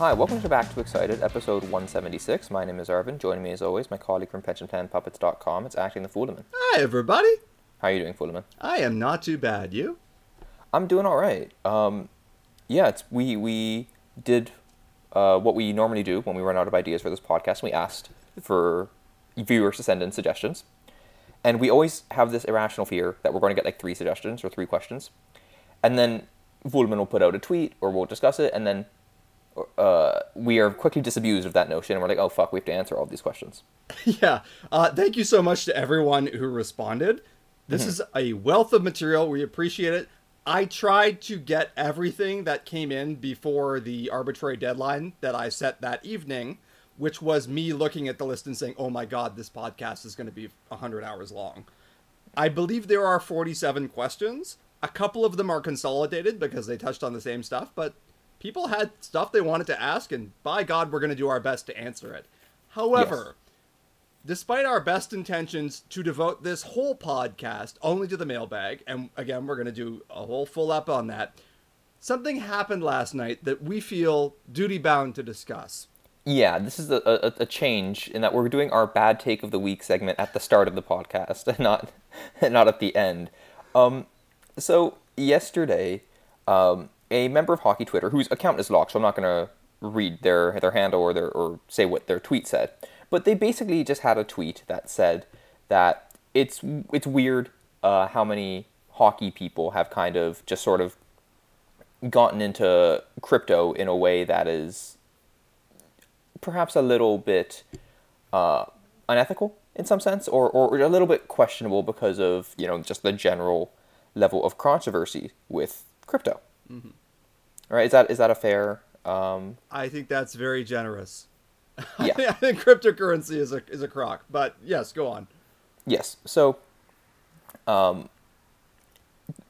Hi, welcome to Back to Excited, episode 176. My name is Arvind. Joining me as always, my colleague from pensionplanpuppets.com. It's acting the Fulemin. Hi, everybody. How are you doing, Fulemin? I am not too bad. You? I'm doing all right. Um, yeah, it's we we did uh, what we normally do when we run out of ideas for this podcast. We asked for viewers to send in suggestions, and we always have this irrational fear that we're going to get like three suggestions or three questions, and then Fulemin will put out a tweet or we'll discuss it, and then uh, we are quickly disabused of that notion, and we're like, oh fuck, we have to answer all these questions. yeah. Uh, thank you so much to everyone who responded. This is a wealth of material. We appreciate it. I tried to get everything that came in before the arbitrary deadline that I set that evening, which was me looking at the list and saying, oh my god, this podcast is going to be 100 hours long. I believe there are 47 questions. A couple of them are consolidated because they touched on the same stuff, but people had stuff they wanted to ask, and by God, we're going to do our best to answer it. However, despite our best intentions to devote this whole podcast only to the mailbag, and again, we're going to do a whole full up on that, something happened last night that we feel duty bound to discuss. Yeah, this is a, a, a change in that we're doing our bad take of the week segment at the start of the podcast and not not at the end. Um, so yesterday, um, a member of Hockey Twitter, whose account is locked, so I'm not going to read their their handle or their or say what their tweet said, but they basically just had a tweet that said that it's it's weird uh, how many hockey people have kind of just sort of gotten into crypto in a way that is perhaps a little bit uh, unethical in some sense, or, or a little bit questionable because of you know just the general level of controversy with crypto. Mm-hmm. Right? Is that is that a fair? Um, I think that's very generous. Yeah. I think cryptocurrency is a is a crock, but yes, go on. Yes. So, um,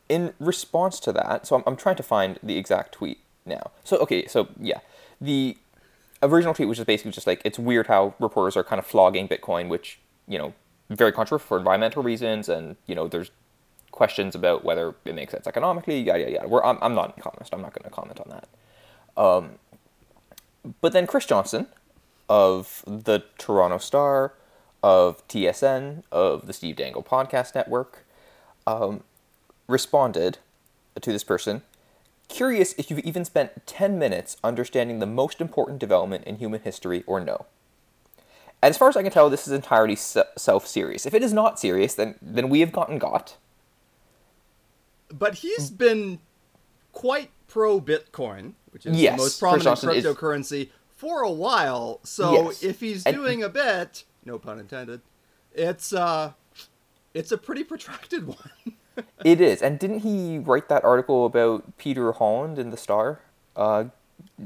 in response to that, so I'm, I'm trying to find the exact tweet now. So okay, so yeah, the original tweet which is basically just like it's weird how reporters are kind of flogging Bitcoin, which you know very controversial for environmental reasons, and you know there's questions about whether it makes sense economically, yada yada yada. We're, I'm, I'm not an economist. I'm not going to comment on that. Um, but then Chris Johnson of the Toronto Star, of TSN, of the Steve Dangle Podcast Network, um, responded to this person. Curious if you've even spent 10 minutes understanding the most important development in human history or no. And as far as I can tell, this is entirely self serious. If it is not serious, then, then we have gotten got. But he's been quite pro Bitcoin, which is Yes, the most prominent Johnson is- cryptocurrency, for a while. So Yes. if he's And- doing a bit, no pun intended, it's uh it's a pretty protracted one. It is. And didn't he write that article about Peter Holland in the Star? Uh,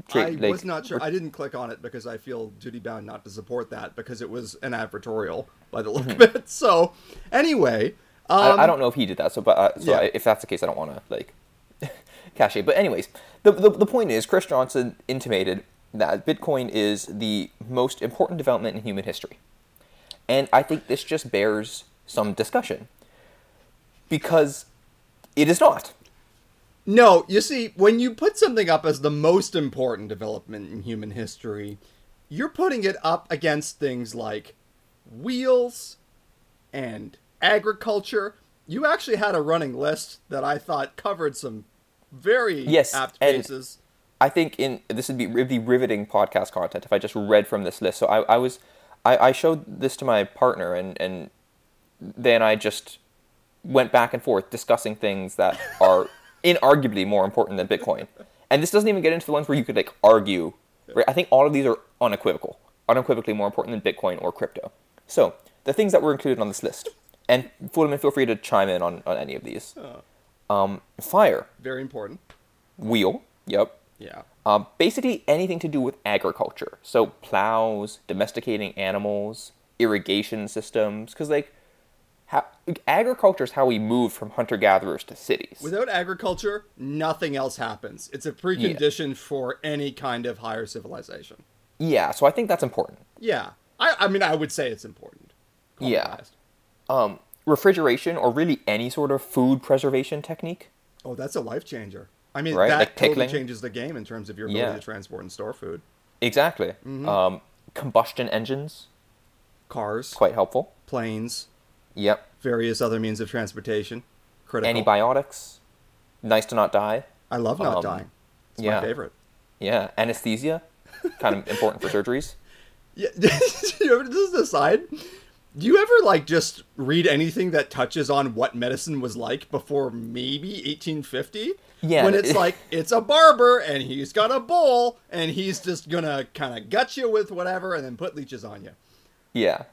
tra- I like- was not sure. I didn't click on it because I feel duty bound not to support that because it was an advertorial by the look of it. So, anyway, um. I, I don't know if he did that. So, but uh, so yeah. I, if that's the case, I don't want to like cash it. But anyways, the, the the point is, Chris Johnson intimated that Bitcoin is the most important development in human history, and I think this just bears some discussion because it is not. No, you see, when you put something up as the most important development in human history, you're putting it up against things like wheels and agriculture. You actually had a running list that I thought covered some very Yes, apt bases. I think in this would be be riveting podcast content if I just read from this list. So I, I was I, I showed this to my partner and and then I just went back and forth discussing things that are inarguably more important than Bitcoin. And this doesn't even get into the ones where you could like argue. Right? I think all of these are unequivocal, unequivocally more important than Bitcoin or crypto. So the things that were included on this list, and Fulemin, feel free to chime in on, on any of these. Um, fire, Very important. wheel, yep. Yeah. Um, basically anything to do with agriculture. So plows, domesticating animals, irrigation systems. Because like, how, agriculture is how we move from hunter gatherers to cities. Without agriculture, nothing else happens. It's a precondition for any kind of higher civilization. yeah, so I think that's important. Yeah. I, I mean, I would say it's important. Yeah. Um, refrigeration or really any sort of food preservation technique. Oh, that's a life changer. I mean, right? that Like totally changes the game in terms of your ability Yeah. to transport and store food. Exactly. Mm-hmm. Um, combustion engines, Cars, quite helpful. planes, Yep. various other means of transportation. Critical. Antibiotics, nice to not die. I love not um, dying. It's yeah. my favorite. Yeah. Anesthesia, kind of important for surgeries. Yeah, you ever, this is aside. Do you ever like just read anything that touches on what medicine was like before maybe 1850? Yeah, When it's like it's a barber and he's got a bowl and he's just gonna kind of gut you with whatever and then put leeches on you. Yeah.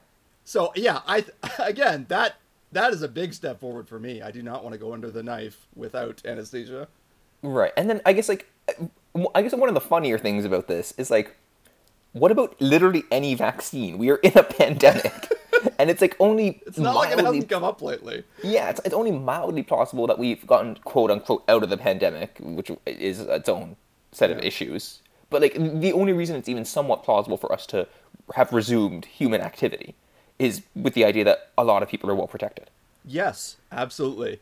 So yeah, I again that that is a big step forward for me. I do not want to go under the knife without anesthesia. Right. And then I guess like I guess one of the funnier things about this is like what about literally any vaccine? We are in a pandemic. and it's like only It's not like it hasn't come up lately. Yeah, it's, it's only mildly plausible that we've gotten quote unquote out of the pandemic, which is its own set of issues. But like the only reason it's even somewhat plausible for us to have resumed human activity is with the idea that a lot of people are well protected. Yes, absolutely.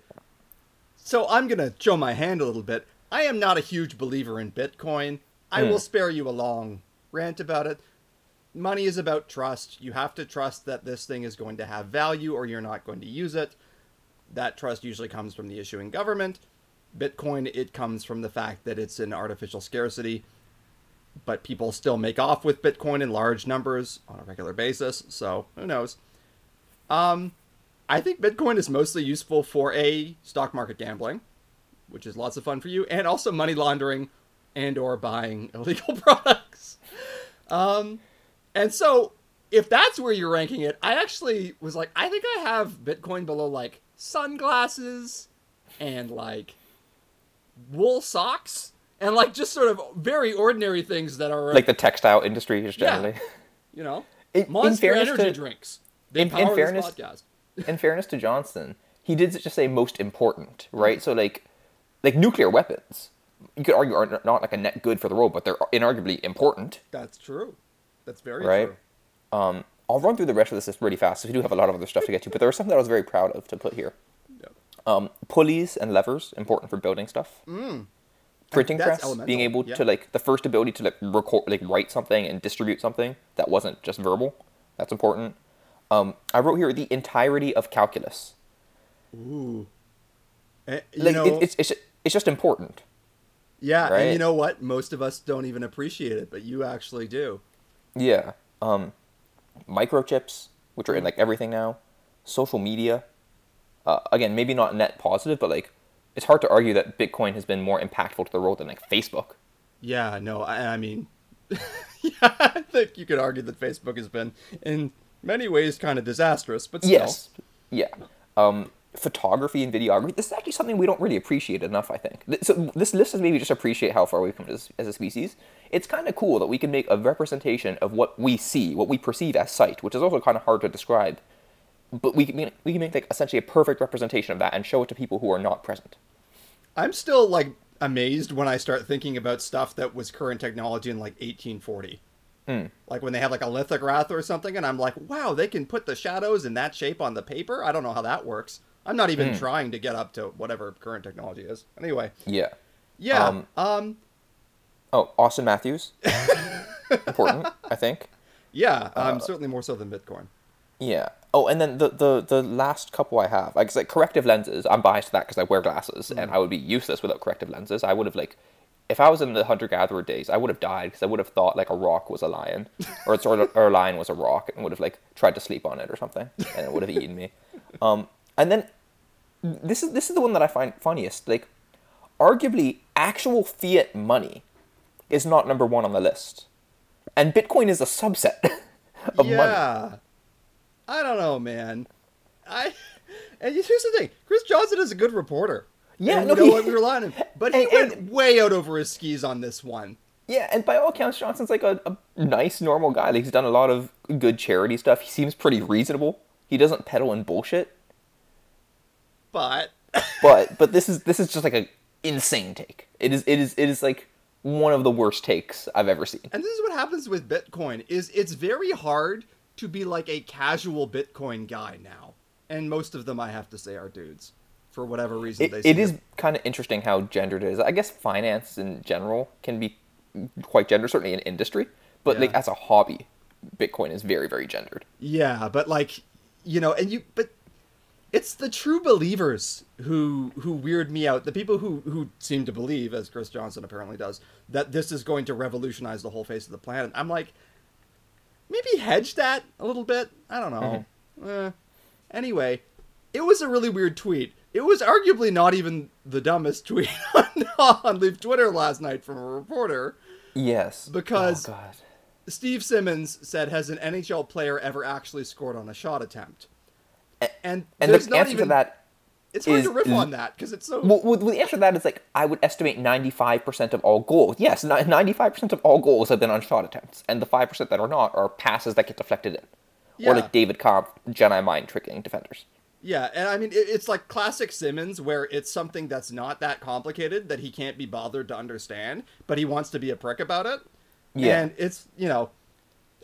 So I'm going to show my hand a little bit. I am not a huge believer in Bitcoin. I hmm. will spare you a long rant about it. Money is about trust. You have to trust that this thing is going to have value or you're not going to use it. That trust usually comes from the issuing government. Bitcoin, it comes from the fact that it's an artificial scarcity, but people still make off with Bitcoin in large numbers on a regular basis. So who knows? Um, I think Bitcoin is mostly useful for a stock market gambling, which is lots of fun for you, and also money laundering and or buying illegal products. Um, and so if that's where you're ranking it, I actually was like, I think I have Bitcoin below like sunglasses and like wool socks and like just sort of very ordinary things that are Like the textile industry just Yeah. generally. you know In- monster fairness energy to- drinks. They in- in fairness- this podcast. in fairness to Johnson, he did just say most important, Mm. right? So like like nuclear weapons, you could argue are not like a net good for the world, but they're inarguably important. That's true. That's very Right. true. Um, I'll run through the rest of this list really fast. 'cause We do have a lot of other stuff to get to, but there was something that I was very proud of to put here. Yep. Um, pulleys and levers important for building stuff. Mm. Printing press, elemental, being able yeah. to like the first ability to like record, like write something and distribute something that wasn't just verbal. That's important. Um, I wrote here the entirety of calculus. Ooh. You Like know, it, it's it's it's just important. yeah, and you know what? Most of us don't even appreciate it, but you actually do. Yeah. Um, microchips, which are in like everything now. Social media. Uh, again, maybe not net positive, but like it's hard to argue that Bitcoin has been more impactful to the world than like Facebook. Yeah, no, I, I mean, yeah, I think you could argue that Facebook has been, in many ways, kind of disastrous, but still. Yes. Yeah. Um, photography and videography. This is actually something we don't really appreciate enough. I think. So this list is maybe just appreciate how far we've come as, as a species. It's kind of cool that we can make a representation of what we see, what we perceive as sight, which is also kind of hard to describe. But we can make, we can make like essentially a perfect representation of that and show it to people who are not present. I'm still like amazed when I start thinking about stuff that was current technology in like 1840. Hmm. Like when they have like a lithograph or something, and I'm like, wow, they can put the shadows in that shape on the paper. I don't know how that works. I'm not Hmm. even trying to get up to whatever current technology is. Anyway, Yeah. yeah. Um, um Oh, Auston Matthews. Important, I think. yeah. Uh, Um, certainly more so than Bitcoin. Yeah. Oh, and then the the the last couple I have, like, like corrective lenses. I'm biased to that because I wear glasses, and I would be useless without corrective lenses. I would have like, if I was in the hunter gatherer days, I would have died because I would have thought like a rock was a lion, or or a lion was a rock, and would have like tried to sleep on it or something, and it would have eaten me. Um, and then this is this is the one that I find funniest. Like, arguably, actual fiat money is not number one on the list, and Bitcoin is a subset of money. yeah. I don't know, man. I and here's the thing: Chris Johnson is a good reporter. Yeah, and no, know he- what we rely on him, but he And- went way out over his skis on this one. Yeah, and by all accounts, Johnson's like a, a nice, normal guy. Like he's done a lot of good charity stuff. He seems pretty reasonable. He doesn't peddle in bullshit. But But but this is this is just like a insane take. It is it is it is like one of the worst takes I've ever seen. and this is what happens with Bitcoin: is it's very hard to be like a casual Bitcoin guy now, and most of them I have to say are dudes, for whatever reason. It, they it is kind of interesting how gendered it is. I guess finance in general can be quite gendered, certainly in industry, but like as a hobby, Bitcoin is very, very gendered. Yeah, but like, you know, and you, but it's the true believers who who weird me out. The people who who seem to believe, as Chris Johnson apparently does, that this is going to revolutionize the whole face of the planet. I'm like, maybe hedge that a little bit. I don't know. Eh. Anyway, it was a really weird tweet. It was arguably not even the dumbest tweet on, on Leaf Twitter last night from a reporter. Yes, Because- oh, God. Steve Simmons said, "Has an NHL player ever actually scored on a shot attempt?" And and there's the not answer even to that it's hard is- to riff on that because it's so Well, well, the answer to that is like I would estimate ninety five percent of all goals. Yes, ninety five percent of all goals have been on shot attempts, and the five percent that are not are passes that get deflected in, Yeah. or like David Cobb Jedi mind tricking defenders. yeah. And I mean, it, it's like classic Simmons, where it's something that's not that complicated that he can't be bothered to understand, but he wants to be a prick about it. Yeah. And it's you know,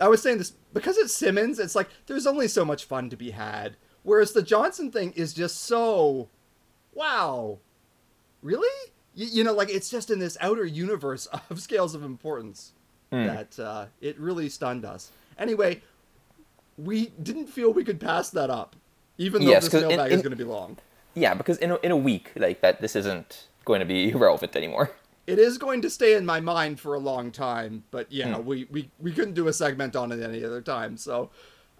I was saying this because it's Simmons. It's like there's only so much fun to be had, whereas the Johnson thing is just so, wow, really? You, you know, like it's just in this outer universe of scales of importance that uh, it really stunned us. Anyway, we didn't feel we could pass that up, even though Yes, this 'cause in- mailbag is going to be long. Yeah, because in a, in a week like that, this isn't going to be relevant anymore. It is going to stay in my mind for a long time, but yeah, we, we, we couldn't do a segment on it any other time. So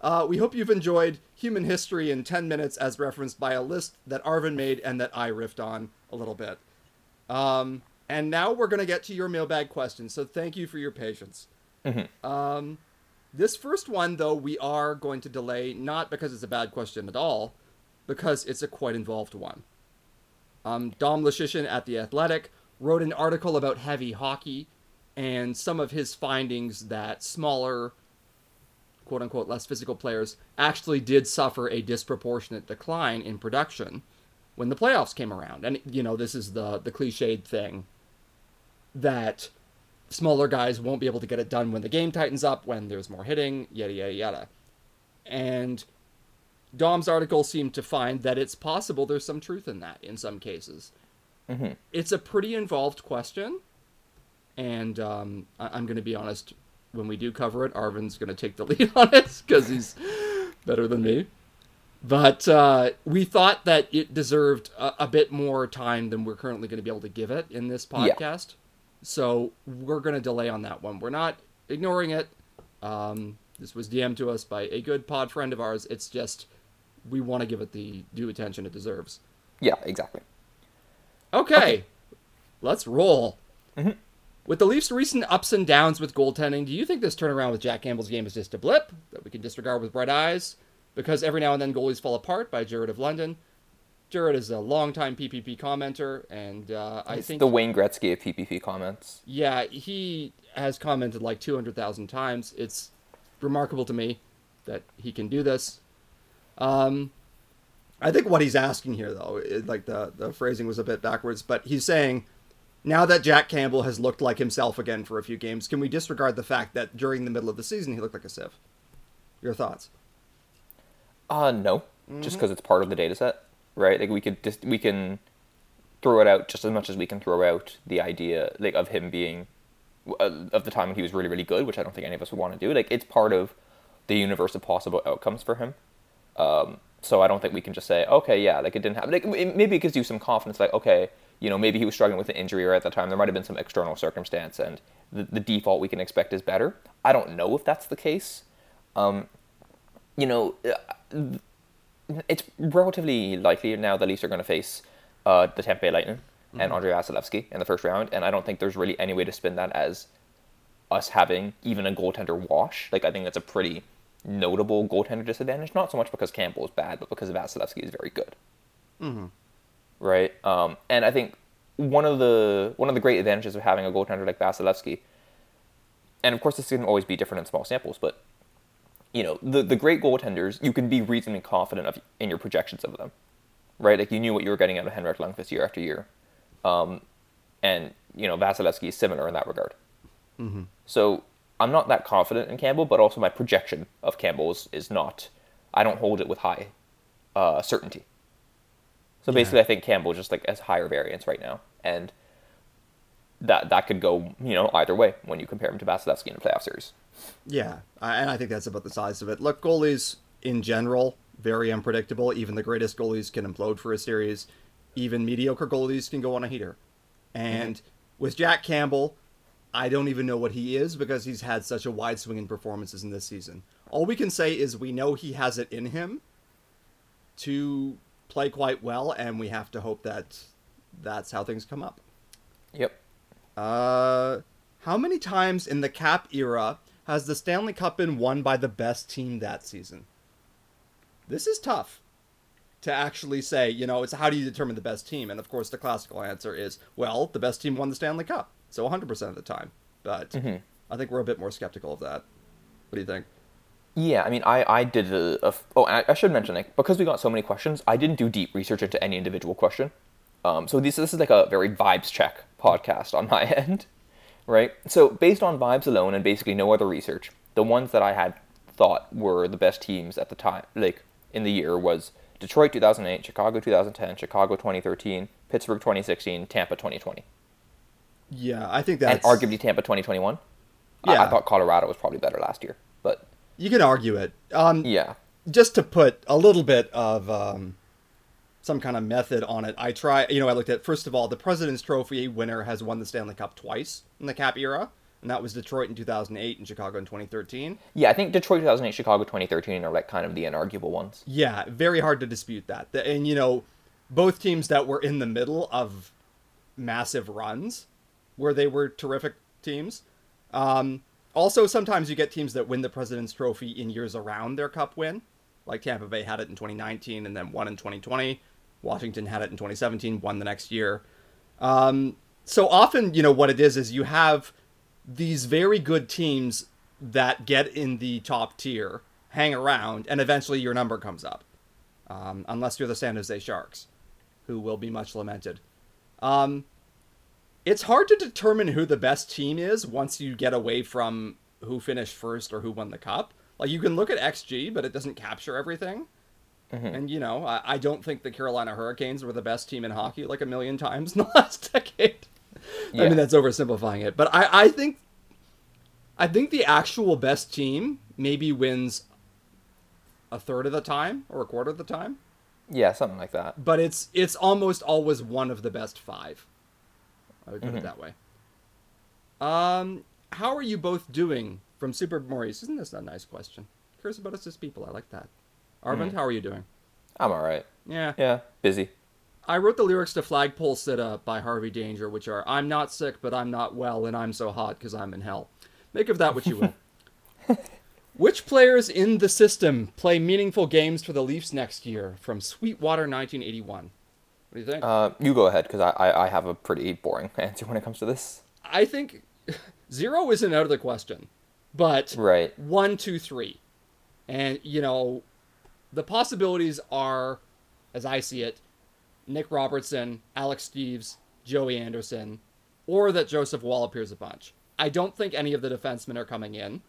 uh, we hope you've enjoyed human history in 10 minutes as referenced by a list that Arvind made and that I riffed on a little bit. Um, and now we're going to get to your mailbag questions. So thank you for your patience. Um, this first one, though, we are going to delay, not because it's a bad question at all, because it's a quite involved one. Um, Dom Luszczyszyn at The Athletic wrote an article about heavy hockey and some of his findings that smaller, quote unquote, less physical players actually did suffer a disproportionate decline in production when the playoffs came around. And, you know, this is the, the cliched thing that smaller guys won't be able to get it done when the game tightens up, when there's more hitting, yada, yada, yada. And Dom's article seemed to find that it's possible there's some truth in that in some cases. It's a pretty involved question, and um, I- I'm going to be honest. When we do cover it, Arvind's going to take the lead on it because he's better than me. But uh, we thought that it deserved a, a bit more time than we're currently going to be able to give it in this Yeah. podcast. So we're going to delay on that one. We're not ignoring it. Um, this was DM'd to us by a good pod friend of ours. It's just we want to give it the due attention it deserves. Yeah, exactly. Okay, let's roll. Mm-hmm. With the Leafs' recent ups and downs with goaltending, do you think this turnaround with Jack Campbell's game is just a blip that we can disregard with bright eyes? Because every now and then goalies fall apart by Jared of London. Jared is a longtime PPP commenter, and uh, I think the Wayne Gretzky of PPP comments. yeah, he has commented like 200,000 times. It's remarkable to me that he can do this. Um, I think what he's asking here, though, it, like the, the phrasing was a bit backwards, but he's saying, now that Jack Campbell has looked like himself again for a few games, can we disregard the fact that during the middle of the season he looked like a sieve? Your thoughts? Uh, no, Mm-hmm. just because it's part of the data set, right? Like we could just we can throw it out just as much as we can throw out the idea like of him being uh, of the time when he was really really good, which I don't think any of us would want to do. Like it's part of the universe of possible outcomes for him. Um, so I don't think we can just say, okay, yeah, like it didn't happen. Like it, maybe it gives you some confidence, like okay, you know, maybe he was struggling with an injury, or at the time there might have been some external circumstance, and the, the default we can expect is better. I don't know if that's the case. Um, you know, uh, it's relatively likely now the Leafs are going to face uh, the Tampa Bay Lightning and Andrei Vasilevskiy in the first round, and I don't think there's really any way to spin that as us having even a goaltender wash. Like I think that's a pretty notable goaltender disadvantage. Not so much because Campbell is bad, but because Vasilevskiy is very good. Mm-hmm. Right, um, and I think one of the one of the great advantages of having a goaltender like Vasilevskiy, and of course this can always be different in small samples, but you know, the, the great goaltenders, you can be reasonably confident of in your projections of them, right? Like you knew what you were getting out of Henrik Lundqvist year after year, um, and you know Vasilevskiy is similar in that regard. So I'm not that confident in Campbell, but also my projection of Campbell is, is not. I don't hold it with high uh, certainty. So basically, I think Campbell just like has higher variance right now, and that that could go you know either way when you compare him to Vasilevskiy in a playoff series. Yeah, and I think that's about the size of it. Look, goalies in general very unpredictable. Even the greatest goalies can implode for a series. Even mediocre goalies can go on a heater. Mm-hmm. And with Jack Campbell, I don't even know what he is because he's had such a wide swing in performances in this season. All we can say is we know he has it in him to play quite well, and we have to hope that that's how things come up. Yep. Uh, how many times in the cap era has the Stanley Cup been won by the best team that season? This is tough to actually say, you know, it's how do you determine the best team? And of course, the classical answer is, well, the best team won the Stanley Cup. So 100% of the time. But I think we're a bit more skeptical of that. What do you think? Yeah, I mean, I, I did a, a oh, I, I should mention like because we got so many questions, I didn't do deep research into any individual question. Um, so this this is like a very vibes check podcast on my end, right? So based on vibes alone and basically no other research, the ones that I had thought were the best teams at the time, like in the year, was Detroit 2008, Chicago 2010, Chicago 2013, Pittsburgh 2016, Tampa 2020, Yeah, I think and arguably Tampa 2021. I, I thought Colorado was probably better last year, you can argue it. Um, yeah, just to put a little bit of um, some kind of method on it, I try. You know, I looked at first of all, the President's Trophy winner has won the Stanley Cup twice in the Cap era, and that was Detroit in 2008 and Chicago in 2013. yeah. I think Detroit 2008, Chicago 2013 are like kind of the inarguable ones. Yeah, very hard to dispute that. And you know, both teams that were in the middle of massive runs, where they were terrific teams. Um, also, sometimes you get teams that win the President's Trophy in years around their Cup win, like Tampa Bay had it in 2019 and then won in 2020. Washington had it in 2017, won the next year. Um, so often, you know, what it is is you have these very good teams that get in the top tier, hang around, and eventually your number comes up. Um, unless you're the San Jose Sharks, who will be much lamented. Um, it's hard to determine who the best team is once you get away from who finished first or who won the cup. Like you can look at XG, but it doesn't capture everything. Mm-hmm. And you know, I, I don't think the Carolina Hurricanes were the best team in hockey like a million times in the last decade. I mean, that's oversimplifying it, but I, I think, I think the actual best team maybe wins a third of the time or a quarter of the time, Yeah, something like that. but it's it's almost always one of the best five. I would put it that way. Um, how are you both doing from Super Maurice? Isn't this a nice question? Curious about us as people. I like that. Arvind, how are you doing? I'm all right. Yeah. Yeah, busy. I wrote the lyrics to Flagpole Sitta by Harvey Danger, which are I'm not sick, but I'm not well, and I'm so hot because I'm in hell. Make of that what you will. which players in the system play meaningful games for the Leafs next year? From Sweetwater 1981. What do you think? Uh, you go ahead because I, I I have a pretty boring answer when it comes to this. I think zero isn't out of the question, but Right. one, two, three, and you know, the possibilities are, as I see it, Nick Robertson, Alex Steeves, Joey Anderson, or that Joseph Woll appears a bunch. I don't think any of the defensemen are coming in.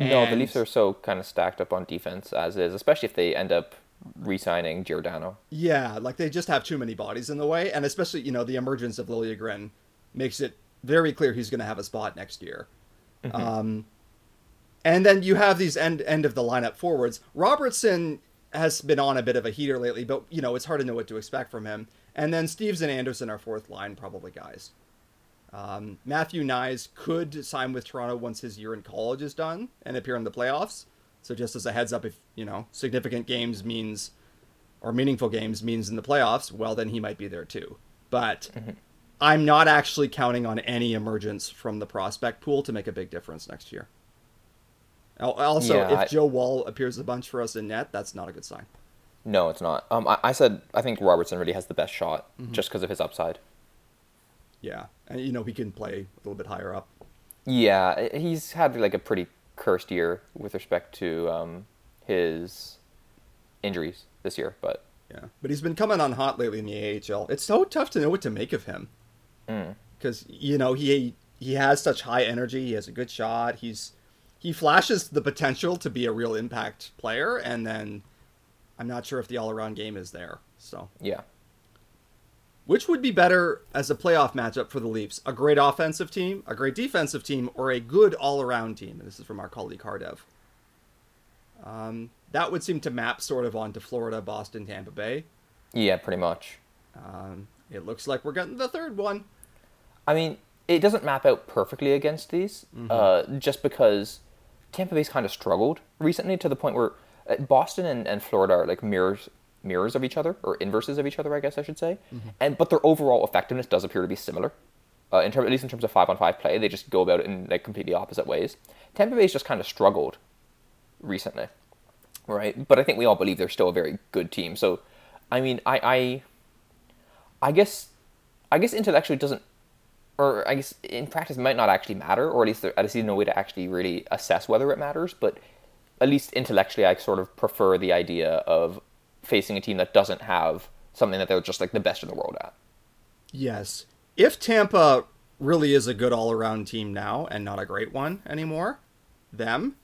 No, the Leafs are so kind of stacked up on defense as is, especially if they end up re-signing Giordano. Yeah, like they just have too many bodies in the way, and especially you know the emergence of Liljegren makes it very clear he's going to have a spot next year. Um, and then you have these end end of the lineup forwards. Robertson has been on a bit of a heater lately, but you know it's hard to know what to expect from him. And then Steeves and Anderson are fourth line probably guys. Um, Matthew Knies could sign with Toronto once his year in college is done and appear in the playoffs. So just as a heads up, if you know significant games means or meaningful games means in the playoffs, well, then he might be there too. But I'm not actually counting on any emergence from the prospect pool to make a big difference next year. Also, Yeah, if I- Joe Woll appears a bunch for us in net, that's not a good sign. No, it's not. Um, I, I said I think Robertson really has the best shot Mm-hmm. just because of his upside. Yeah, and you know he can play a little bit higher up. Yeah, he's had like a pretty cursed year with respect to um, his injuries this year, but Yeah, but he's been coming on hot lately in the AHL. It's so tough to know what to make of him because you know he he has such high energy. He has a good shot. He's he flashes the potential to be a real impact player, and then I'm not sure if the all around game is there. So yeah. Which would be better as a playoff matchup for the Leafs? A great offensive team, a great defensive team, or a good all around team? And This is from our colleague Hardev. Um, that would seem to map sort of onto Florida, Boston, Tampa Bay. Yeah, pretty much. Um, it looks like we're getting the third one. I mean, it doesn't map out perfectly against these, uh, just because Tampa Bay's kind of struggled recently to the point where uh, Boston and, and Florida are like mirrors mirrors of each other or inverses of each other, I guess I should say. And but their overall effectiveness does appear to be similar. Uh, in term, at least in terms of five on five play, they just go about it in like completely opposite ways. Tampa Bay's just kind of struggled recently, right? But I think we all believe they're still a very good team. So, I mean, I, I, I guess, I guess intellectually doesn't, or I guess in practice might not actually matter, or at least there, at least no way to actually really assess whether it matters. But at least intellectually, I sort of prefer the idea of facing a team that doesn't have something that they're just like the best in the world at. Yes. If Tampa really is a good all around team now and not a great one anymore, them.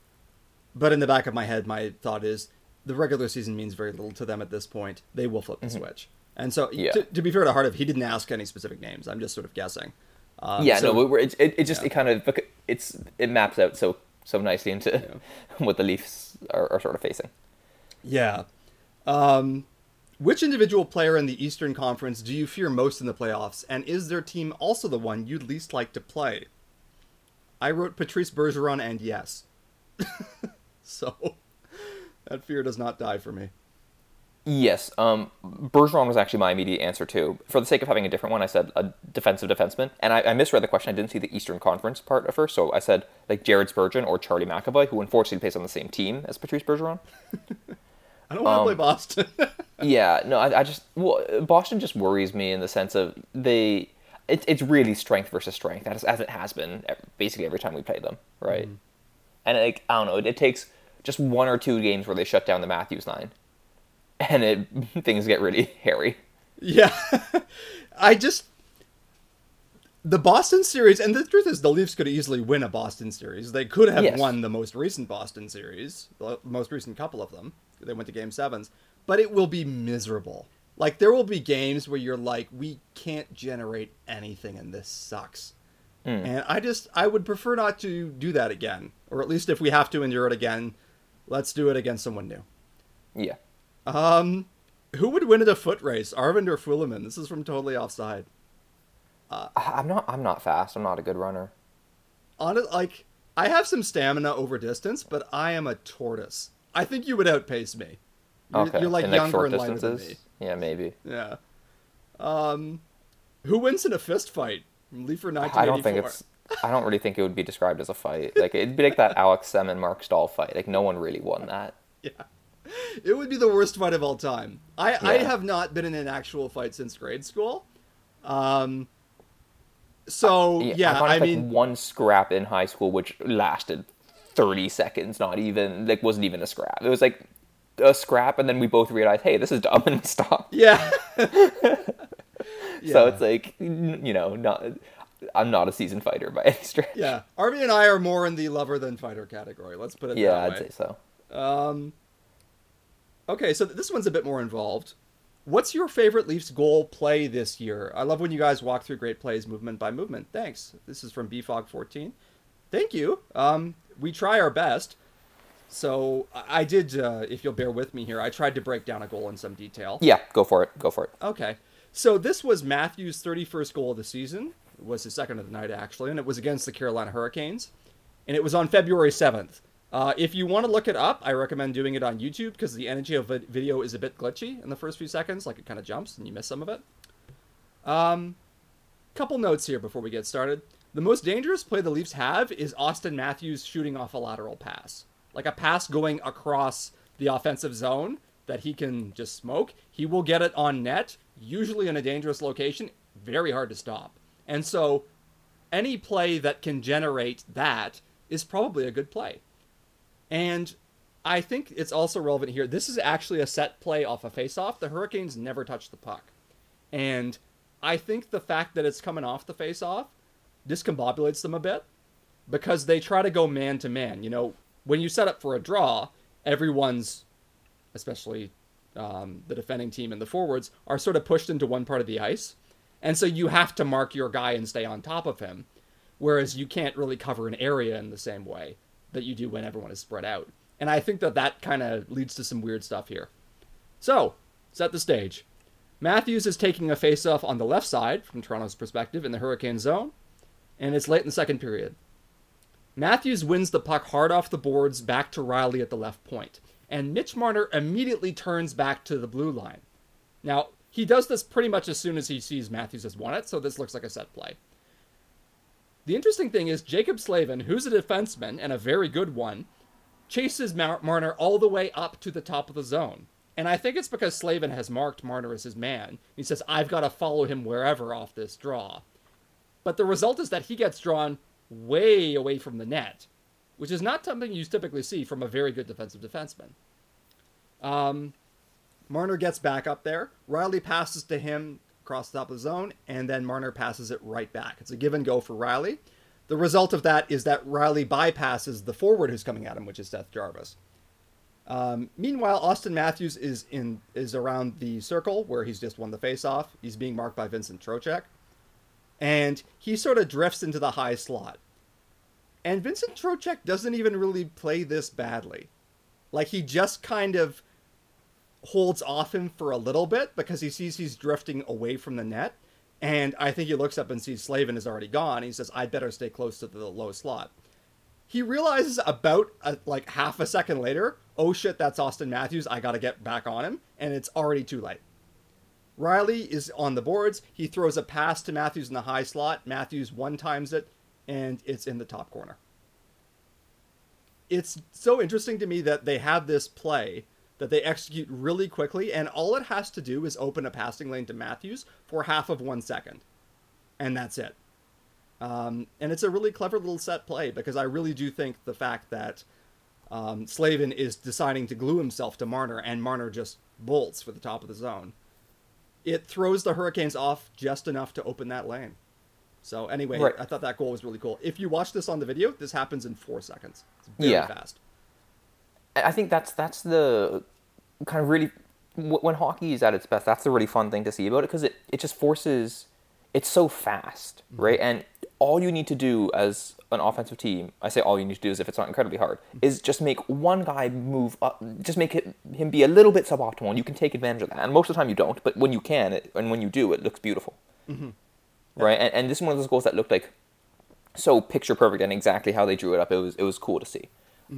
But in the back of my head, my thought is the regular season means very little to them at this point. They will flip the switch. And so, Yeah. to, to be fair to Hardev, he didn't ask any specific names. I'm just sort of guessing. Um, yeah, so- no, we're, it, it, it just yeah. it kind of it's it maps out so so nicely into what the Leafs are, are sort of facing. Yeah. Um, which individual player in the Eastern Conference do you fear most in the playoffs? And is their team also the one you'd least like to play? I wrote Patrice Bergeron and yes. so that fear does not die for me. Yes, um, Bergeron was actually my immediate answer too. For the sake of having a different one, I said a defensive defenseman, and I, I misread the question. I didn't see the Eastern Conference part at first, so I said like Jared Spurgeon or Charlie McAvoy, who unfortunately plays on the same team as Patrice Bergeron. I don't want to Um, play Boston. yeah, no, I, I just well, Boston just worries me in the sense of they. It, it's really strength versus strength, as, as it has been basically every time we play them, right? And like I don't know, it, it takes just one or two games where they shut down the Matthews line, and it things get really hairy. yeah. I just. The Boston series, and the truth is, the Leafs could easily win a Boston series. They could have Yes. won the most recent Boston series, the most recent couple of them. They went to game sevens, but it will be miserable. Like, there will be games where you're like, we can't generate anything, and this sucks. And I just, I would prefer not to do that again. Or at least if we have to endure it again, let's do it against someone new. Yeah. Um, who would win in a foot race, Arvind or Fulemin? This is from Totally Offside. I- I'm not. I'm not fast. I'm not a good runner. on like I have some stamina over distance, but I am a tortoise. I think you would outpace me. You're, Okay. you're like In, younger short and lighter than me. Yeah, maybe. Yeah. Um, who wins in a fist fight? Leaf or 1984? I don't think it's. I don't really think it would be described as a fight. Like it'd be like that Alex Sem and Marc Staal fight. Like no one really won that. Yeah. It would be the worst fight of all time. I, I have not been in an actual fight since grade school. Um, so yeah, found, I like, mean, one scrap in high school which lasted thirty seconds. Not even like wasn't even a scrap. It was like a scrap, and then we both realized, hey, this is dumb, and stopped. yeah. So Yeah. it's like you know, not. I'm not a seasoned fighter by any stretch. yeah. Arby and I are more in the lover than fighter category. Let's put it Yeah, I'd way. say so. Um, okay, so this one's a bit more involved. What's your favorite Leafs goal play this year? I love when you guys walk through great plays movement by movement. Thanks. This is from BFog14. Thank you. Um, we try our best. So I did, uh, if you'll bear with me here, I tried to break down a goal in some detail. Yeah, go for it. Go for it. Okay. So this was Matthews' 31st goal of the season. It was his second of the night, actually, and it was against the Carolina Hurricanes. And it was on February 7th. Uh, if you want to look it up, I recommend doing it on YouTube because the energy of the video is a bit glitchy in the first few seconds. Like it kind of jumps and you miss some of it. Um, couple notes here before we get started. The most dangerous play the Leafs have is Auston Matthews shooting off a lateral pass. Like a pass going across the offensive zone that he can just smoke. He will get it on net, usually in a dangerous location, very hard to stop. And so any play that can generate that is probably a good play. And I think it's also relevant here. This is actually a set play off a face-off. The Hurricanes never touch the puck. And I think the fact that it's coming off the face-off discombobulates them a bit because they try to go man to man. You know, when you set up for a draw, everyone's, especially um, the defending team and the forwards, are sort of pushed into one part of the ice. And so you have to mark your guy and stay on top of him. Whereas you can't really cover an area in the same way that you do when everyone is spread out. And I think that that kind of leads to some weird stuff here. So, set the stage. Matthews is taking a face-off on the left side, from Toronto's perspective, in the Hurricane zone, and it's late in the second period. Matthews wins the puck hard off the boards back to Rielly at the left point, and Mitch Marner immediately turns back to the blue line. Now, he does this pretty much as soon as he sees Matthews has won it, so this looks like a set play. The interesting thing is Jaccob Slavin, who's a defenseman and a very good one, chases Mar- Marner all the way up to the top of the zone. And I think it's because Slavin has marked Marner as his man. He says, I've got to follow him wherever off this draw. But the result is that he gets drawn way away from the net, which is not something you typically see from a very good defensive defenseman. Um, Marner gets back up there. Rielly passes to him across the top of the zone, and then Marner passes it right back. It's a give and go for Rielly. The result of that is that Rielly bypasses the forward who's coming at him, which is Seth Jarvis. Um, meanwhile, Auston Matthews is in is around the circle where he's just won the faceoff. He's being marked by Vincent Trocheck, and he sort of drifts into the high slot. And Vincent Trocheck doesn't even really play this badly. Like he just kind of holds off him for a little bit because he sees he's drifting away from the net. And I think he looks up and sees Slavin is already gone. He says, I'd better stay close to the low slot. He realizes about a, like half a second later, oh shit, that's Auston Matthews. I got to get back on him. And it's already too late. Rielly is on the boards. He throws a pass to Matthews in the high slot. Matthews one times it, and it's in the top corner. It's so interesting to me that they have this play that they execute really quickly, and all it has to do is open a passing lane to Matthews for half of one second, and that's it. Um, and it's a really clever little set play because I really do think the fact that um, Slavin is deciding to glue himself to Marner, and Marner just bolts for the top of the zone. It throws the Hurricanes off just enough to open that lane. So anyway, Right. I thought that goal was really cool. If you watch this on the video, this happens in four seconds. It's very Yeah. fast. I think that's that's the kind of really when hockey is at its best. That's the really fun thing to see about it because it, it just forces. It's so fast, mm-hmm. right? And all you need to do as an offensive team, I say all you need to do is if it's not incredibly hard, is just make one guy move up, just make it, him be a little bit suboptimal, and you can take advantage of that. And most of the time you don't, but when you can, it, and when you do, it looks beautiful, right? And, and this is one of those goals that looked like so picture perfect and exactly how they drew it up. It was it was cool to see.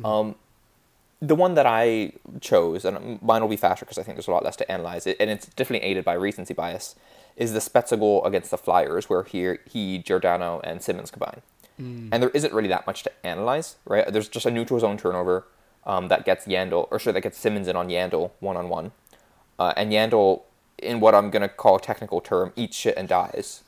Um, the one that I chose, and mine will be faster because I think there's a lot less to analyze it, and it's definitely aided by recency bias, is the Spezza goal against the Flyers, where here he, Giordano, and Simmonds combine. And there isn't really that much to analyze, right? There's just a neutral zone turnover um, that gets Yandle, or sure, that gets Simmonds in on Yandle one on one, and Yandle, in what I'm gonna call a technical term, eats shit and dies.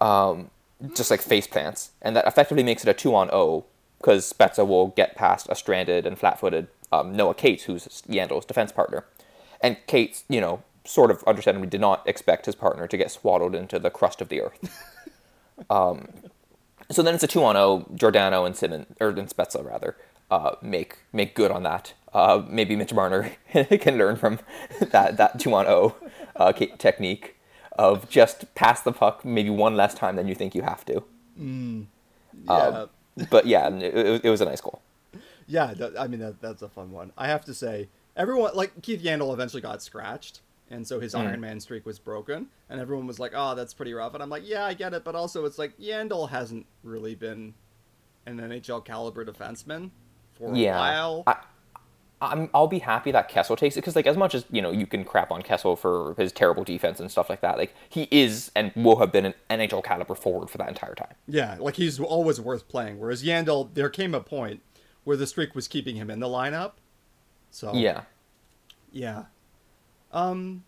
Um, just like face plants, and that effectively makes it a two on O because Spezza will get past a stranded and flat-footed um, Noah Cates, who's Yandle's defense partner, and Cates, you know, sort of understandably did not expect his partner to get swaddled into the crust of the earth. um, so then it's a two on O. Giordano and Simmonds, or and Spezza rather, uh, make make good on that. Uh, maybe Mitch Marner can learn from that that two on O uh, technique of just pass the puck maybe one less time than you think you have to. Yeah. But yeah, it, it was a nice goal. Yeah, I mean that, that's a fun one. I have to say, everyone like Keith Yandle eventually got scratched, and so his hmm. Iron Man streak was broken, and everyone was like, "Oh, that's pretty rough." And I'm like, "Yeah, I get it," but also it's like Yandle hasn't really been an NHL caliber defenseman for a Yeah, while. I, I'm, I'll be happy that Kessel takes it because, like, as much as you know, you can crap on Kessel for his terrible defense and stuff like that. Like, he is and will have been an NHL caliber forward for that entire time. Yeah, like he's always worth playing. Whereas Yandle, there came a point where the streak was keeping him in the lineup. So Yeah. Yeah. Um,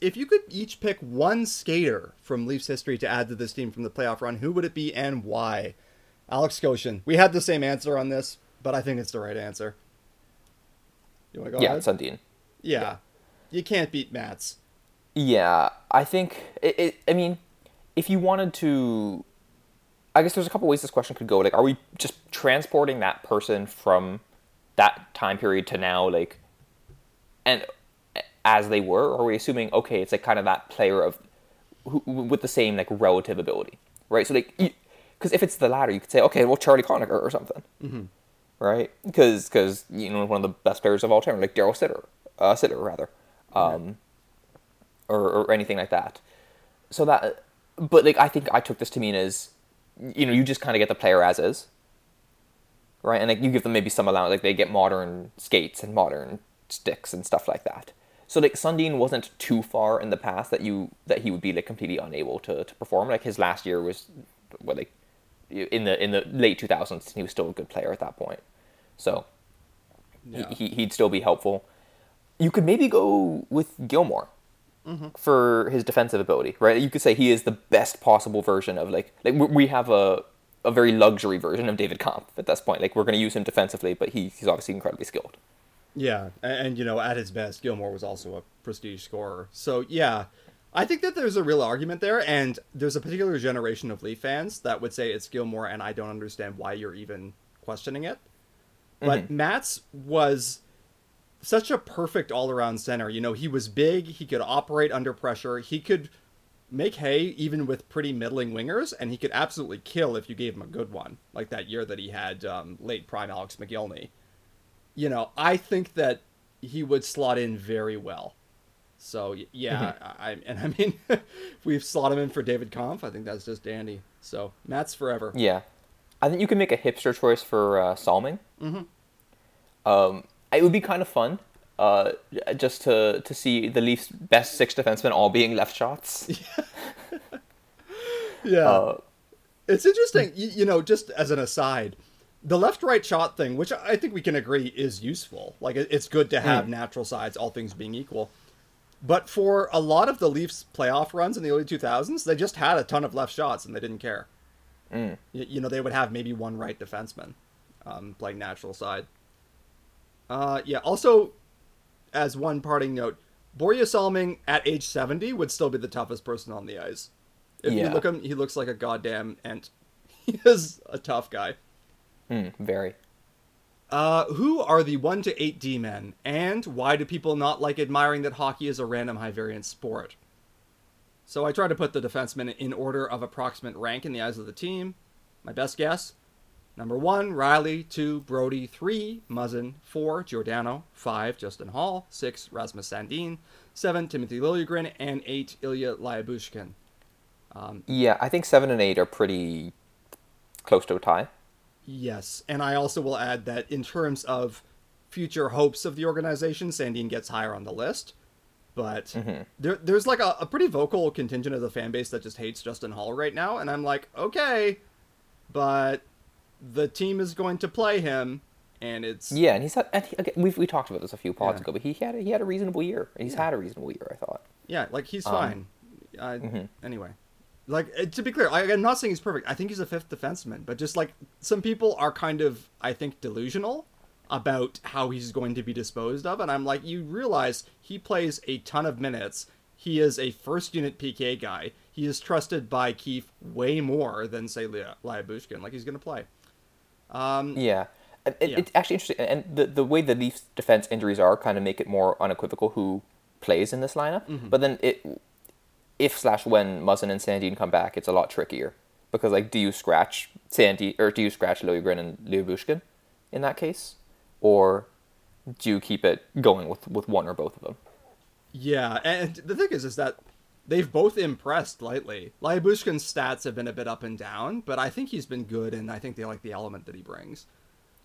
if you could each pick one skater from Leafs history to add to this team from the playoff run, who would it be and why? Alex Goshen. We had the same answer on this, but I think it's the right answer. You want to go yeah, ahead? it's Sundin. yeah. You can't beat Mats. Yeah, I think it, it. I mean, if you wanted to, I guess there's a couple ways this question could go. Like, are we just transporting that person from that time period to now, like, and as they were, or are we assuming okay, it's like kind of that player of who, with the same like relative ability, right? So like, because if it's the latter, you could say, okay, well, Charlie Conacher or something, mm-hmm. right? Because because you know one of the best players of all time, like Darryl Sittler, uh, Sittler rather, um, or or anything like that. So that, but like I think I took this to mean as, you know, you just kind of get the player as is, right? And like you give them maybe some allowance, like they get modern skates and modern sticks and stuff like that. So like Sundin wasn't too far in the past that you that he would be like completely unable to, to perform. Like his last year was what like in the in the late two thousands he was still a good player at that point. So yeah. he, he'd still be helpful. You could maybe go with Gilmour mm-hmm. for his defensive ability, right? You could say he is the best possible version of like like we have a a very luxury version of David Kampf at this point. Like we're going to use him defensively, but he, he's obviously incredibly skilled. Yeah, and, and, you know, at his best, Gilmour was also a prestige scorer. So yeah, I think that there's a real argument there, and there's a particular generation of Leaf fans that would say it's Gilmour, and I don't understand why you're even questioning it. But mm-hmm. Mats was such a perfect all-around center. You know, he was big, he could operate under pressure, he could make hay even with pretty middling wingers, and he could absolutely kill if you gave him a good one, like that year that he had um, late prime Alex Mogilny you know, I think that he would slot in very well. So yeah, mm-hmm. I, and I mean, we've slot him in for David Kampf. I think that's just dandy. So Mats forever. Yeah, I think you can make a hipster choice for uh, Salming. Mm-hmm. Um, it would be kind of fun, uh, just to to see the Leafs' best six defensemen all being left shots. yeah, uh, it's interesting. You, you know, just as an aside, the left right shot thing, which I think we can agree is useful. Like it's good to have mm. natural sides, all things being equal. But for a lot of the Leafs playoff runs in the early 2000s, they just had a ton of left shots and they didn't care. Mm. You, you, know, they would have maybe one right defenseman um, playing natural side. Uh, yeah, also, as one parting note, Borje Salming at age 70 would still be the toughest person on the ice. If yeah. you look him, he looks like a goddamn ant. He is a tough guy. Mm, very. Uh, who are the 1 to 8 D men, and why do people not like admiring that hockey is a random high variance sport? So I try to put the defensemen in order of approximate rank in the eyes of the team. My best guess number 1, Rielly, 2, Brodie, 3, Muzzin, 4, Giordano, 5, Justin Holl, 6, Rasmus Sandin, 7, Timothy Liljegren, and 8, Ilya Lyubushkin. Um, yeah, I think 7 and 8 are pretty close to a tie. Yes, and I also will add that in terms of future hopes of the organization, Sandin gets higher on the list. But mm-hmm. there, there's like a, a, pretty vocal contingent of the fan base that just hates Justin Holl right now, and I'm like, okay, but the team is going to play him, and it's yeah, and he's had, and he, okay, we've we talked about this a few pods yeah. ago, but he had a, he had a reasonable year. and He's yeah. had a reasonable year, I thought. Yeah, like he's um, fine. Uh, mm-hmm. Anyway, like uh, to be clear, I, am not saying he's perfect. I think he's a fifth defenseman, but just like some people are kind of, I think, delusional about how he's going to be disposed of, and I'm like, you realize he plays a ton of minutes. He is a first unit PK guy. He is trusted by Keefe way more than say Lyubushkin. Like he's going to play. Um, yeah. It, yeah. It's actually interesting, and the the way the Leafs defense injuries are kind of make it more unequivocal who plays in this lineup. Mm-hmm. But then it if slash when Muzzin and Sandin come back, it's a lot trickier because like, do you scratch Sandy or do you scratch Liljegren and Lyubushkin in that case, or do you keep it going with with one or both of them? Yeah, and the thing is, is that they've both impressed lately. Lyubushkin's stats have been a bit up and down, but I think he's been good, and I think they like the element that he brings.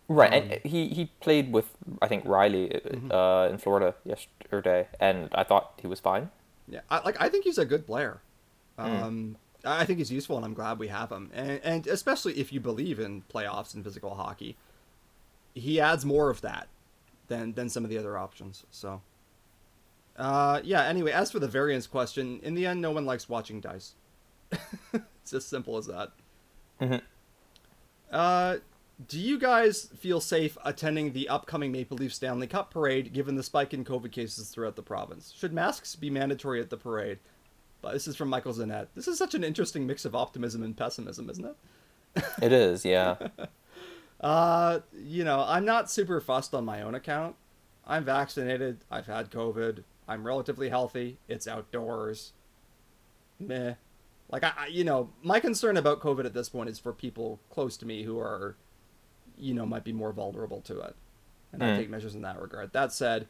Right, um, and he he played with I think Rielly uh, mm-hmm. uh, in Florida yesterday, and I thought he was fine. Yeah, I, like I think he's a good player. Mm. Um, I think he's useful, and I'm glad we have him. And, and especially if you believe in playoffs and physical hockey, he adds more of that than than some of the other options. So, uh, yeah. Anyway, as for the variance question, in the end, no one likes watching dice. it's as simple as that. Mm-hmm. Uh, do you guys feel safe attending the upcoming Maple Leaf Stanley Cup parade given the spike in COVID cases throughout the province? Should masks be mandatory at the parade? But this is from Michael Zanet. This is such an interesting mix of optimism and pessimism, isn't it? it is, yeah. uh, you know, I'm not super fussed on my own account. I'm vaccinated. I've had COVID. I'm relatively healthy. It's outdoors. Meh. Like I, I, you know, my concern about COVID at this point is for people close to me who are, you know, might be more vulnerable to it, and I Mm. take measures in that regard. That said,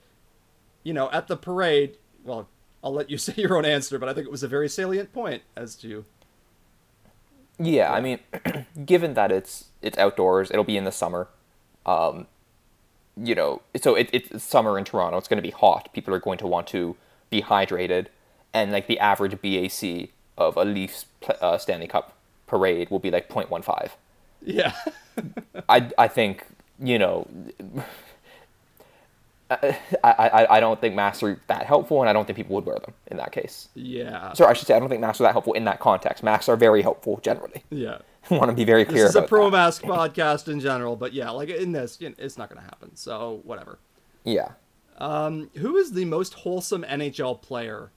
you know, at the parade, well, I'll let you say your own answer, but I think it was a very salient point as to Yeah, I mean, given that it's it's outdoors, it'll be in the summer. Um, you know, so it, it's summer in Toronto. It's going to be hot. People are going to want to be hydrated, and like the average BAC of a Leafs uh, Stanley Cup parade will be like 0.15. yeah, I I think you know. I, I, I don't think masks are that helpful, and I don't think people would wear them in that case. yeah, Sorry, I should say I don't think masks are that helpful in that context. Masks are very helpful generally. yeah. I want to be very clear This is a pro mask podcast in general, but yeah, like in this, it's not going to happen. So whatever. Yeah. Um, who is the most wholesome NHL player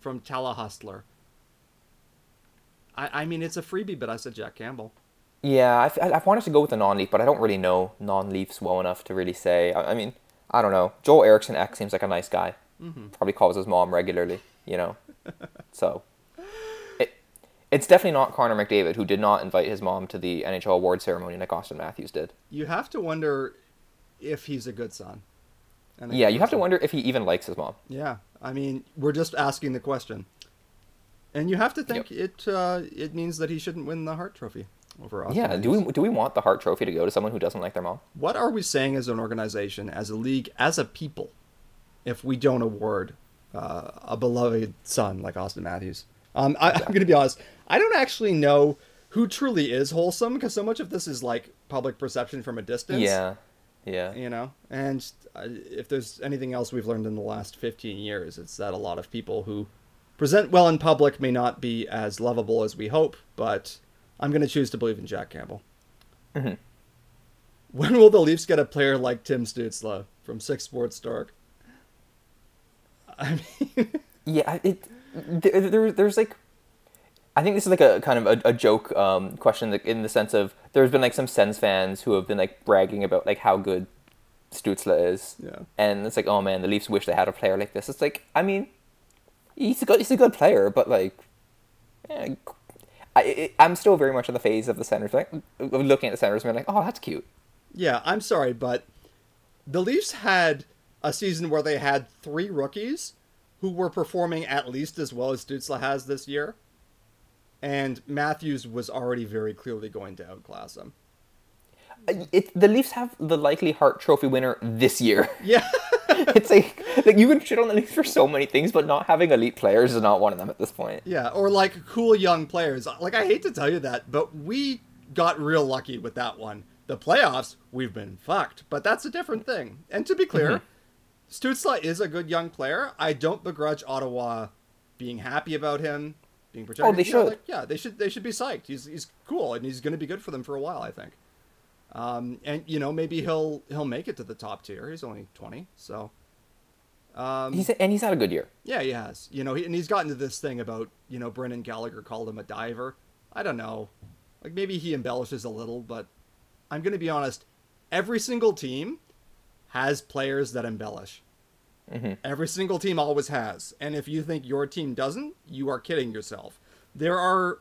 from Hustler? I, I mean, it's a freebie, but I said Jack Campbell. Yeah, I've, I've wanted to go with the non-Leaf, but I don't really know non-Leafs well enough to really say. I, I mean, I don't know. Joel Eriksson Ek seems like a nice guy. Probably calls his mom regularly, you know. so, it, it's definitely not Connor McDavid, who did not invite his mom to the NHL award ceremony like Auston Matthews did. You have to wonder if he's a good son. And Yeah, you have to wonder if he even likes his mom. Yeah, I mean, we're just asking the question, and you have to think it. Uh, it means that he shouldn't win the Hart Trophy over Auston. Yeah, do we do we want the Hart Trophy to go to someone who doesn't like their mom? What are we saying as an organization, as a league, as a people, if we don't award uh, a beloved son like Auston Matthews? Um, I, I'm going to be honest. I don't actually know who truly is wholesome because so much of this is like public perception from a distance. Yeah, yeah. You know, and uh, if there's anything else we've learned in the last 15 years, it's that a lot of people who present well in public may not be as lovable as we hope. But I'm going to choose to believe in Jack Campbell. Mhm. When will the Leafs get a player like Tim Stützle from Six Sports Dark? I mean, Yeah, it there, there there's like I think this is like a kind of a, a joke um, question in the sense of there's been like some Sens fans who have been like bragging about like how good Stützle is. Yeah. And it's like, oh man, the Leafs wish they had a player like this. It's like, I mean, he's a good he's a good player, but like, eh, I I'm still very much in the phase of the centers, like looking at the centers and being like, oh, that's cute. yeah, I'm sorry, but the Leafs had a season where they had three rookies who were performing at least as well as Stützle has this year. And Matthews was already very clearly going to outclass him. Uh, it, the Leafs have the likely Hart Trophy winner this year. Yeah. it's like like you can shit on the Leafs for so many things, but not having elite players is not one of them at this point. yeah, or like cool young players. Like I hate to tell you that, but we got real lucky with that one. The playoffs, we've been fucked, but that's a different thing. And to be clear, mm-hmm. Stützle is a good young player. I don't begrudge Ottawa being happy about him, being protected. Oh, they You know, should. like, yeah, they should. They should be psyched. He's he's cool, and he's going to be good for them for a while. I think. Um, and you know maybe he'll he'll make it to the top tier. He's only twenty, so. Um, He's and he's had a good year. yeah, he has. You know, he, and he's gotten to this thing about you know Brendan Gallagher called him a diver. I don't know, like maybe he embellishes a little, but I'm gonna be honest. Every single team has players that embellish. Mhm. Every single team always has, and if you think your team doesn't, you are kidding yourself. There are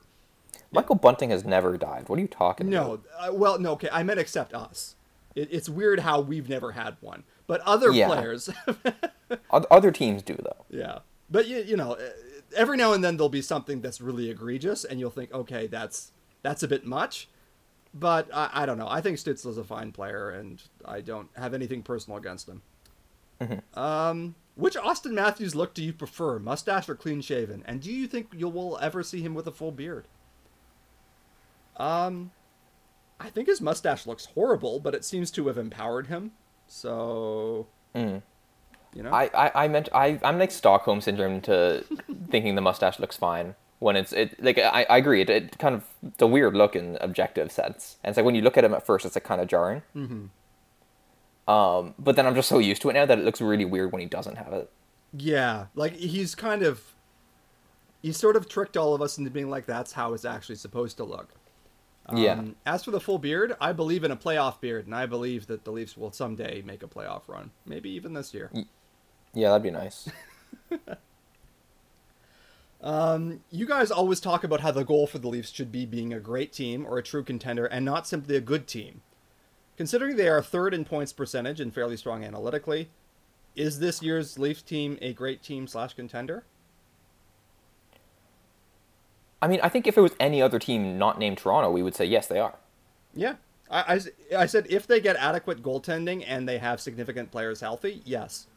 Michael Bunting has never died. What are you talking about? no, uh, well, no, okay, I meant except us. It, it's weird how we've never had one, but other Yeah. players Other teams do though. Yeah, but you, you know, uh, every now and then there'll be something that's really egregious, and you'll think, okay, that's that's a bit much. But I, I don't know. I think Stützle's a fine player, and I don't have anything personal against him. Um, which Auston Matthews look do you prefer, mustache or clean shaven? And do you think you will ever see him with a full beard? Um, I think his mustache looks horrible, but it seems to have empowered him. So, Mm. you know, I, I, I meant I I'm like Stockholm syndrome to thinking the mustache looks fine when it's it like I, I agree it, it kind of it's a weird look in objective sense and it's like when you look at him at first it's like kind of jarring. Mm-hmm. Um, but then I'm just so used to it now that it looks really weird when he doesn't have it. Yeah, like he's kind of he sort of tricked all of us into being like that's how it's actually supposed to look. Yeah. Um, As for the full beard, I believe in a playoff beard, and I believe that the Leafs will someday make a playoff run, maybe even this year. Yeah, that'd be nice. Um, you guys always talk about how the goal for the Leafs should be being a great team or a true contender and not simply a good team. Considering they are third in points percentage and fairly strong analytically, is this year's Leafs team a great team slash contender? I mean, I think if it was any other team not named Toronto, we would say yes, they are. Yeah. I, I, I said if they get adequate goaltending and they have significant players healthy, yes.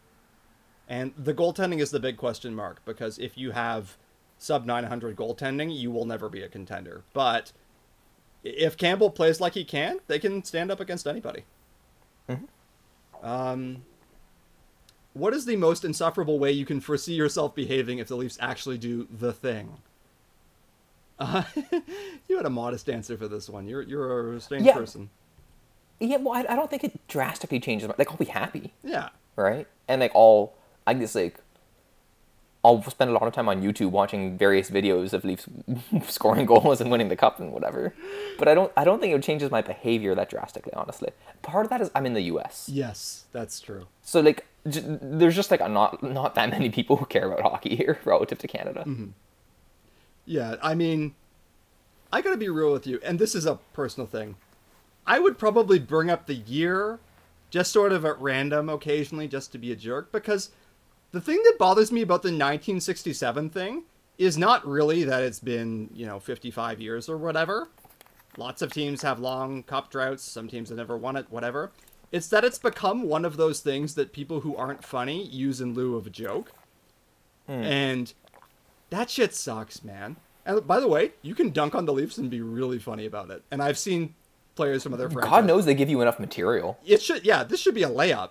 And the goaltending is the big question mark because if you have sub 900 goaltending, you will never be a contender. But if Campbell plays like he can, they can stand up against anybody. Mm-hmm. Um, what is the most insufferable way you can foresee yourself behaving if the Leafs actually do the thing? Uh, you had a modest answer for this one. You're you're a strange Yeah. person. Yeah, well, I, I don't think it drastically changes. my- Like, I'll be happy, Yeah. right? And like, I'll, I guess like, I'll spend a lot of time on YouTube watching various videos of Leafs scoring goals and winning the cup and whatever. But I don't, I don't think it changes my behavior that drastically. Honestly, part of that is I'm in the U.S. Yes, that's true. So like, j- there's just like a not not that many people who care about hockey here relative to Canada. Yeah, I mean, I gotta be real with you, and this is a personal thing. I would probably bring up the year just sort of at random occasionally just to be a jerk because the thing that bothers me about the 1967 thing is not really that it's been, you know, 55 years or whatever. Lots of teams have long cup droughts, some teams have never won it, whatever. It's that it's become one of those things that people who aren't funny use in lieu of a joke. Hmm. And that shit sucks, man. And by the way, you can dunk on the Leafs and be really funny about it. And I've seen players from other franchises. God knows they give you enough material. It should, yeah, this should be a layup.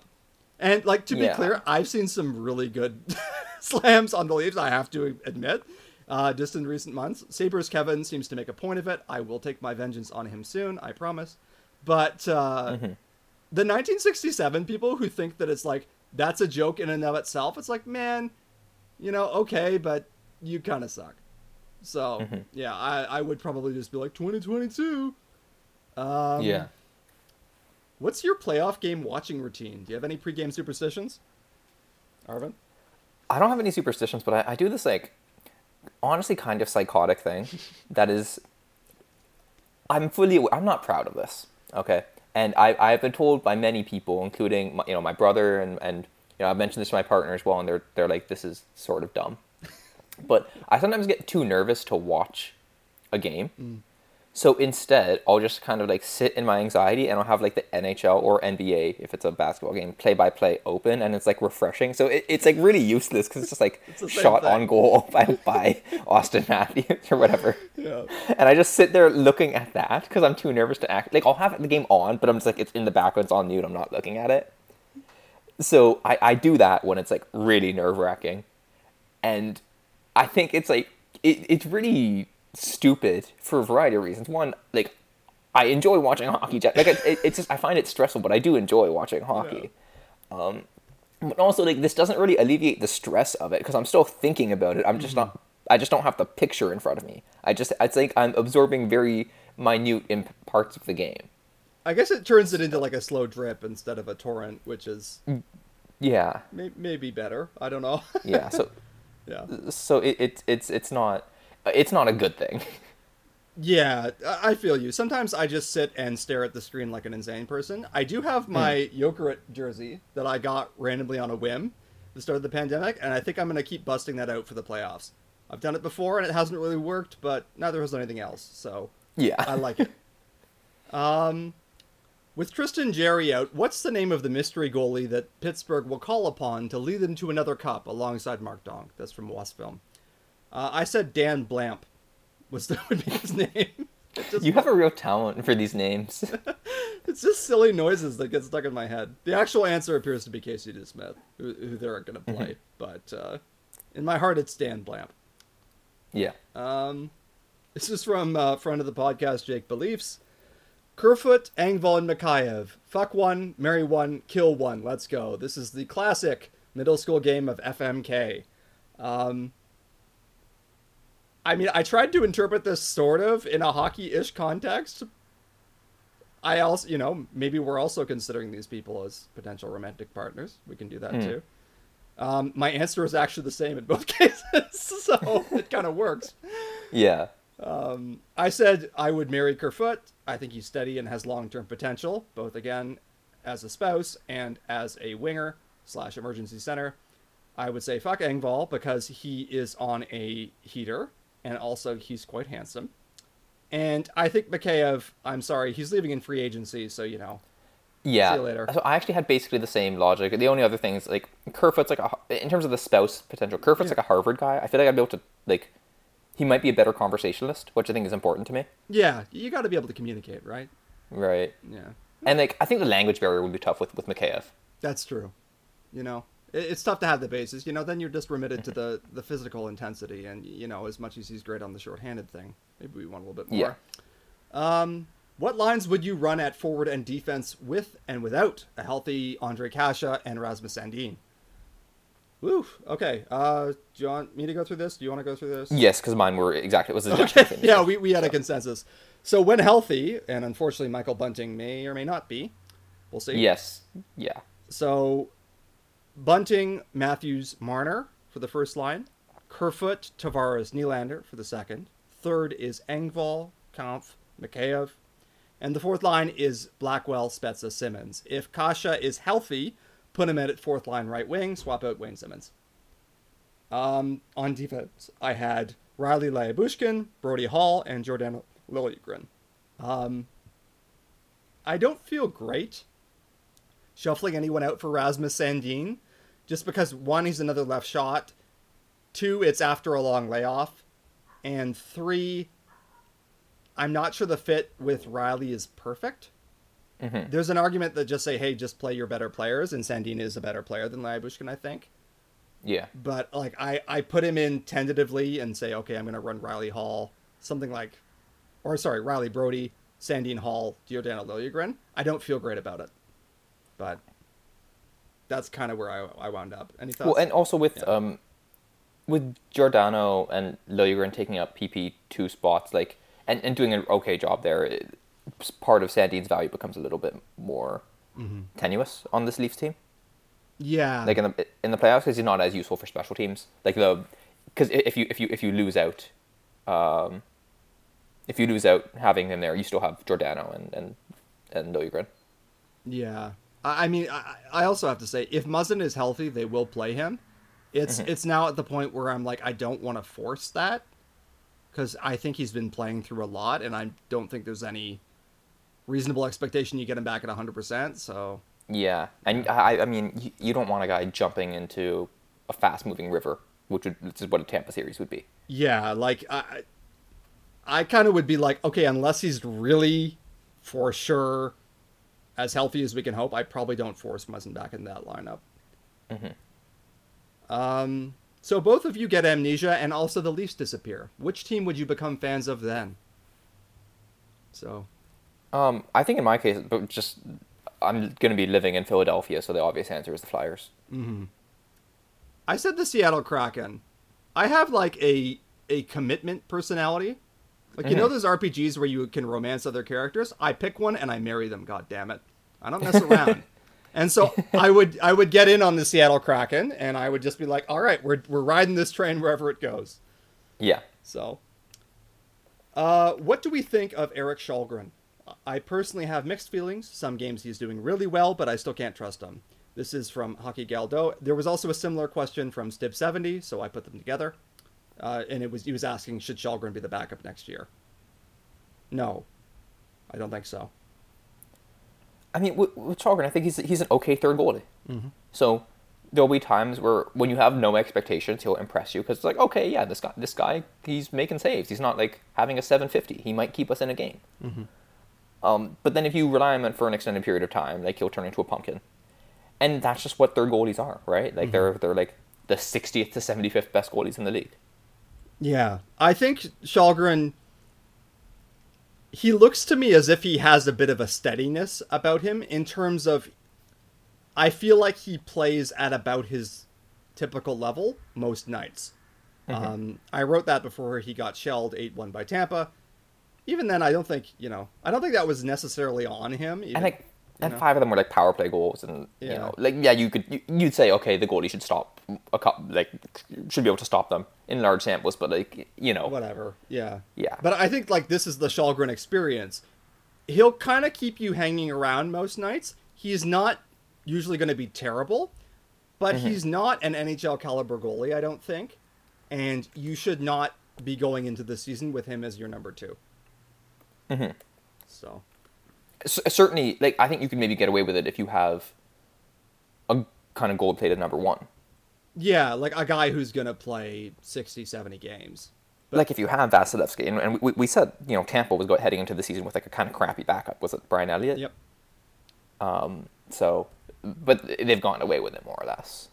And like to be Yeah. clear, I've seen some really good slams on the Leafs. I have to admit, uh, just in recent months. Sabers Kevin seems to make a point of it. I will take my vengeance on him soon. I promise. But uh, the 1967 people who think that it's like that's a joke in and of itself, it's like, man, you know, okay, but you kind of suck. So yeah, I, I would probably just be like 2022. Um, yeah. What's your playoff game watching routine? Do you have any pregame superstitions? Arvind? I don't have any superstitions, but I, I do this like honestly kind of psychotic thing that is I'm fully I'm not proud of this. Okay. And I I've been told by many people, including my, you know my brother and and you know I've mentioned this to my partner as well, and they're they're like this is sort of dumb. But I sometimes get too nervous to watch a game. Mm. So instead, I'll just kind of like sit in my anxiety and I'll have like the NHL or NBA, if it's a basketball game, play by play open and it's like refreshing. So it, it's like really useless because it's just like same shot thing. on goal by, by Auston Matthews or whatever. Yeah. And I just sit there looking at that because I'm too nervous to act. Like I'll have the game on, but I'm just like, it's in the background, it's on mute, I'm not looking at it. So I, I do that when it's like really nerve wracking. And I think it's like it, it's really stupid for a variety of reasons. One, like I enjoy watching hockey. Like it, it, it's just I find it stressful, but I do enjoy watching hockey. Um, but also like this doesn't really alleviate the stress of it because I'm still thinking about it. I'm just not. I just don't have the picture in front of me. I just I think I'm absorbing very minute in parts of the game. I guess it turns it into like a slow drip instead of a torrent, which is Yeah, may- maybe better. I don't know. yeah. So yeah. so it, it it's it's not it's not a good thing. Yeah, I feel you. Sometimes I just sit and stare at the screen like an insane person. I do have my Jokerit jersey that I got randomly on a whim at the start of the pandemic, and I think I'm going to keep busting that out for the playoffs. I've done it before and it hasn't really worked, but neither has anything else, so Yeah. I like it. Um, with Tristan Jarry out, what's the name of the mystery goalie that Pittsburgh will call upon to lead them to another cup alongside Mark Donk? That's from Wasp Film. Uh, I said Dan Blamp was the, would be his name. Just- You have a real talent for these names. it's just silly noises that get stuck in my head. The actual answer appears to be Casey DeSmith, who, who they're going to play, but uh, in my heart, it's Dan Blamp. yeah. Um, this is from uh, friend of the podcast, Jake Beliefs. Kerfoot, Engvall, and Mikheyev. Fuck one, marry one, kill one. Let's go. This is the classic middle school game of FMK. Um, I mean, I tried to interpret this sort of in a hockey-ish context. I also, you know, maybe we're also considering these people as potential romantic partners. We can do that too. Um, my answer is actually the same in both cases, so it kind of works. Yeah. Um, I said I would marry Kerfoot. I think he's steady and has long-term potential, both again as a spouse and as a winger slash emergency center. I would say fuck Engvall because he is on a heater and also he's quite handsome. And I think Mikheyev, I'm sorry, he's leaving in free agency, so you know. Yeah. See you later. So I actually had basically the same logic. The only other thing is like Kerfoot's like a in terms of the spouse potential. Kerfoot's like a Harvard guy. I feel like I'd be able to like he might be a better conversationalist, which I think is important to me. Yeah, you got to be able to communicate, right? Right. Yeah. And like I think the language barrier would be tough with with Mikheyev. That's true. You know, it, it's tough to have the bases. You know, then you're just remitted to the the physical intensity, and you know, as much as he's great on the shorthanded thing, maybe we want a little bit more. Yeah. Um, what lines would you run at forward and defense with and without a healthy Ondrej Kase and Rasmus Sandin? Woo. Okay. Uh, do you want me to go through this? Do you want to go through this? Yes, because mine were exactly it was the Okay. Yeah, we, we had a consensus. So when healthy, and unfortunately Michael Bunting may or may not be, we'll see. Yes. Yeah. So, Bunting, Matthews, Marner for the first line. Kerfoot, Tavares, Nylander for the second. Third is Engvall, Kampf, Mikheyev. And the fourth line is Blackwell, Spezza, Simmonds. If Kase is healthy, put him at fourth line right wing, swap out Wayne Simmonds. Um, on defense, I had Rielly Lyubushkin, Brodie Holl, and Giordano Liljegren. Um, I don't feel great shuffling anyone out for Rasmus Sandin, just because one, he's another left shot, two, it's after a long layoff, and three, I'm not sure the fit with Rielly is perfect. Mhm. There's an argument that just say, hey, just play your better players, and Sandin is a better player than Lyubushkin, I think. Yeah. But like I, I put him in tentatively and say, okay, I'm gonna run Rielly Holl, something like, or sorry, Rielly Brodie, Sandin Holl, Giordano Liljegren. I don't feel great about it, but that's kind of where I, I wound up. Any thoughts? Well, and also with Yeah. um, with Giordano and Liljegren taking up PP two spots, like and, and doing an okay job there, it, part of Sandin's value becomes a little bit more Mm-hmm. tenuous on this Leafs team. yeah, Like in the in the playoffs, because he's not as useful for special teams. Like the because if you if you if you lose out, um, if you lose out having him there, you still have Giordano and and and Liljegren. yeah. I, I mean, I, I also have to say, if Muzzin is healthy, they will play him. It's Mm-hmm. it's now at the point where I'm like, I don't want to force that because I think he's been playing through a lot, and I don't think there's any reasonable expectation you get him back at 100. percent So Yeah, and I, I mean, you, you don't want a guy jumping into a fast-moving river, which, would, which is what a Tampa series would be. Yeah, like I, I kind of would be like, okay, unless he's really for sure as healthy as we can hope, I probably don't force Muzzin back in that lineup. Hmm. Um, so both of you get amnesia, and also the Leafs disappear. Which team would you become fans of then? So Um, I think in my case, but just I'm going to be living in Philadelphia, so the obvious answer is the Flyers. I said the Seattle Kraken. I have like a a commitment personality. Like you know those RPGs where you can romance other characters? I pick one and I marry them, god damn it. I don't mess around. and so I would I would get in on the Seattle Kraken and I would just be like, "All right, we're we're riding this train wherever it goes." Yeah. So uh what do we think of Erik Källgren? I personally have mixed feelings. Some games he's doing really well, but I still can't trust him. This is from Hockey Galdo. There was also a similar question from Stib70, so I put them together. Uh, and it was he was asking, should Källgren be the backup next year? No, I don't think so. I mean, with, with Källgren, I think he's he's an okay third goalie. So there'll be times where when you have no expectations, he'll impress you because it's like, okay, yeah, this guy, this guy, he's making saves. He's not like having a 750. He might keep us in a game. Um, but then if you rely on him for an extended period of time, like he'll turn into a pumpkin. And that's just what their goalies are, right? Like they're they're like the 60th to 75th best goalies in the league. Yeah, I think Källgren. He looks to me as if he has a bit of a steadiness about him in terms of. I feel like he plays at about his typical level most nights. Um, I wrote that before he got shelled 8 1 by Tampa. Even then, I don't think, you know, I don't think that was necessarily on him. even- and like and know? five of them were like power play goals and you know like yeah you could you, you'd say okay the goalie should stop a couple like should be able to stop them in large samples, but like you know, whatever. Yeah. Yeah. But I think like this is the Källgren experience. He'll kind of keep you hanging around most nights. He's not usually going to be terrible, but Mm-hmm. he's not an NHL caliber goalie, I don't think. And you should not be going into the season with him as your number 2 Mm-hmm. So, C- certainly like I think you can maybe get away with it if you have a kind of gold plated number one. yeah, like a guy who's going to play 60, 70 games. But... like if you have Vasilevskiy, and, and we, we said you know Tampa was go, heading into the season with like a kind of crappy backup. Was it Brian Elliott? Yep. Um, So, but they've gotten away with it more or less.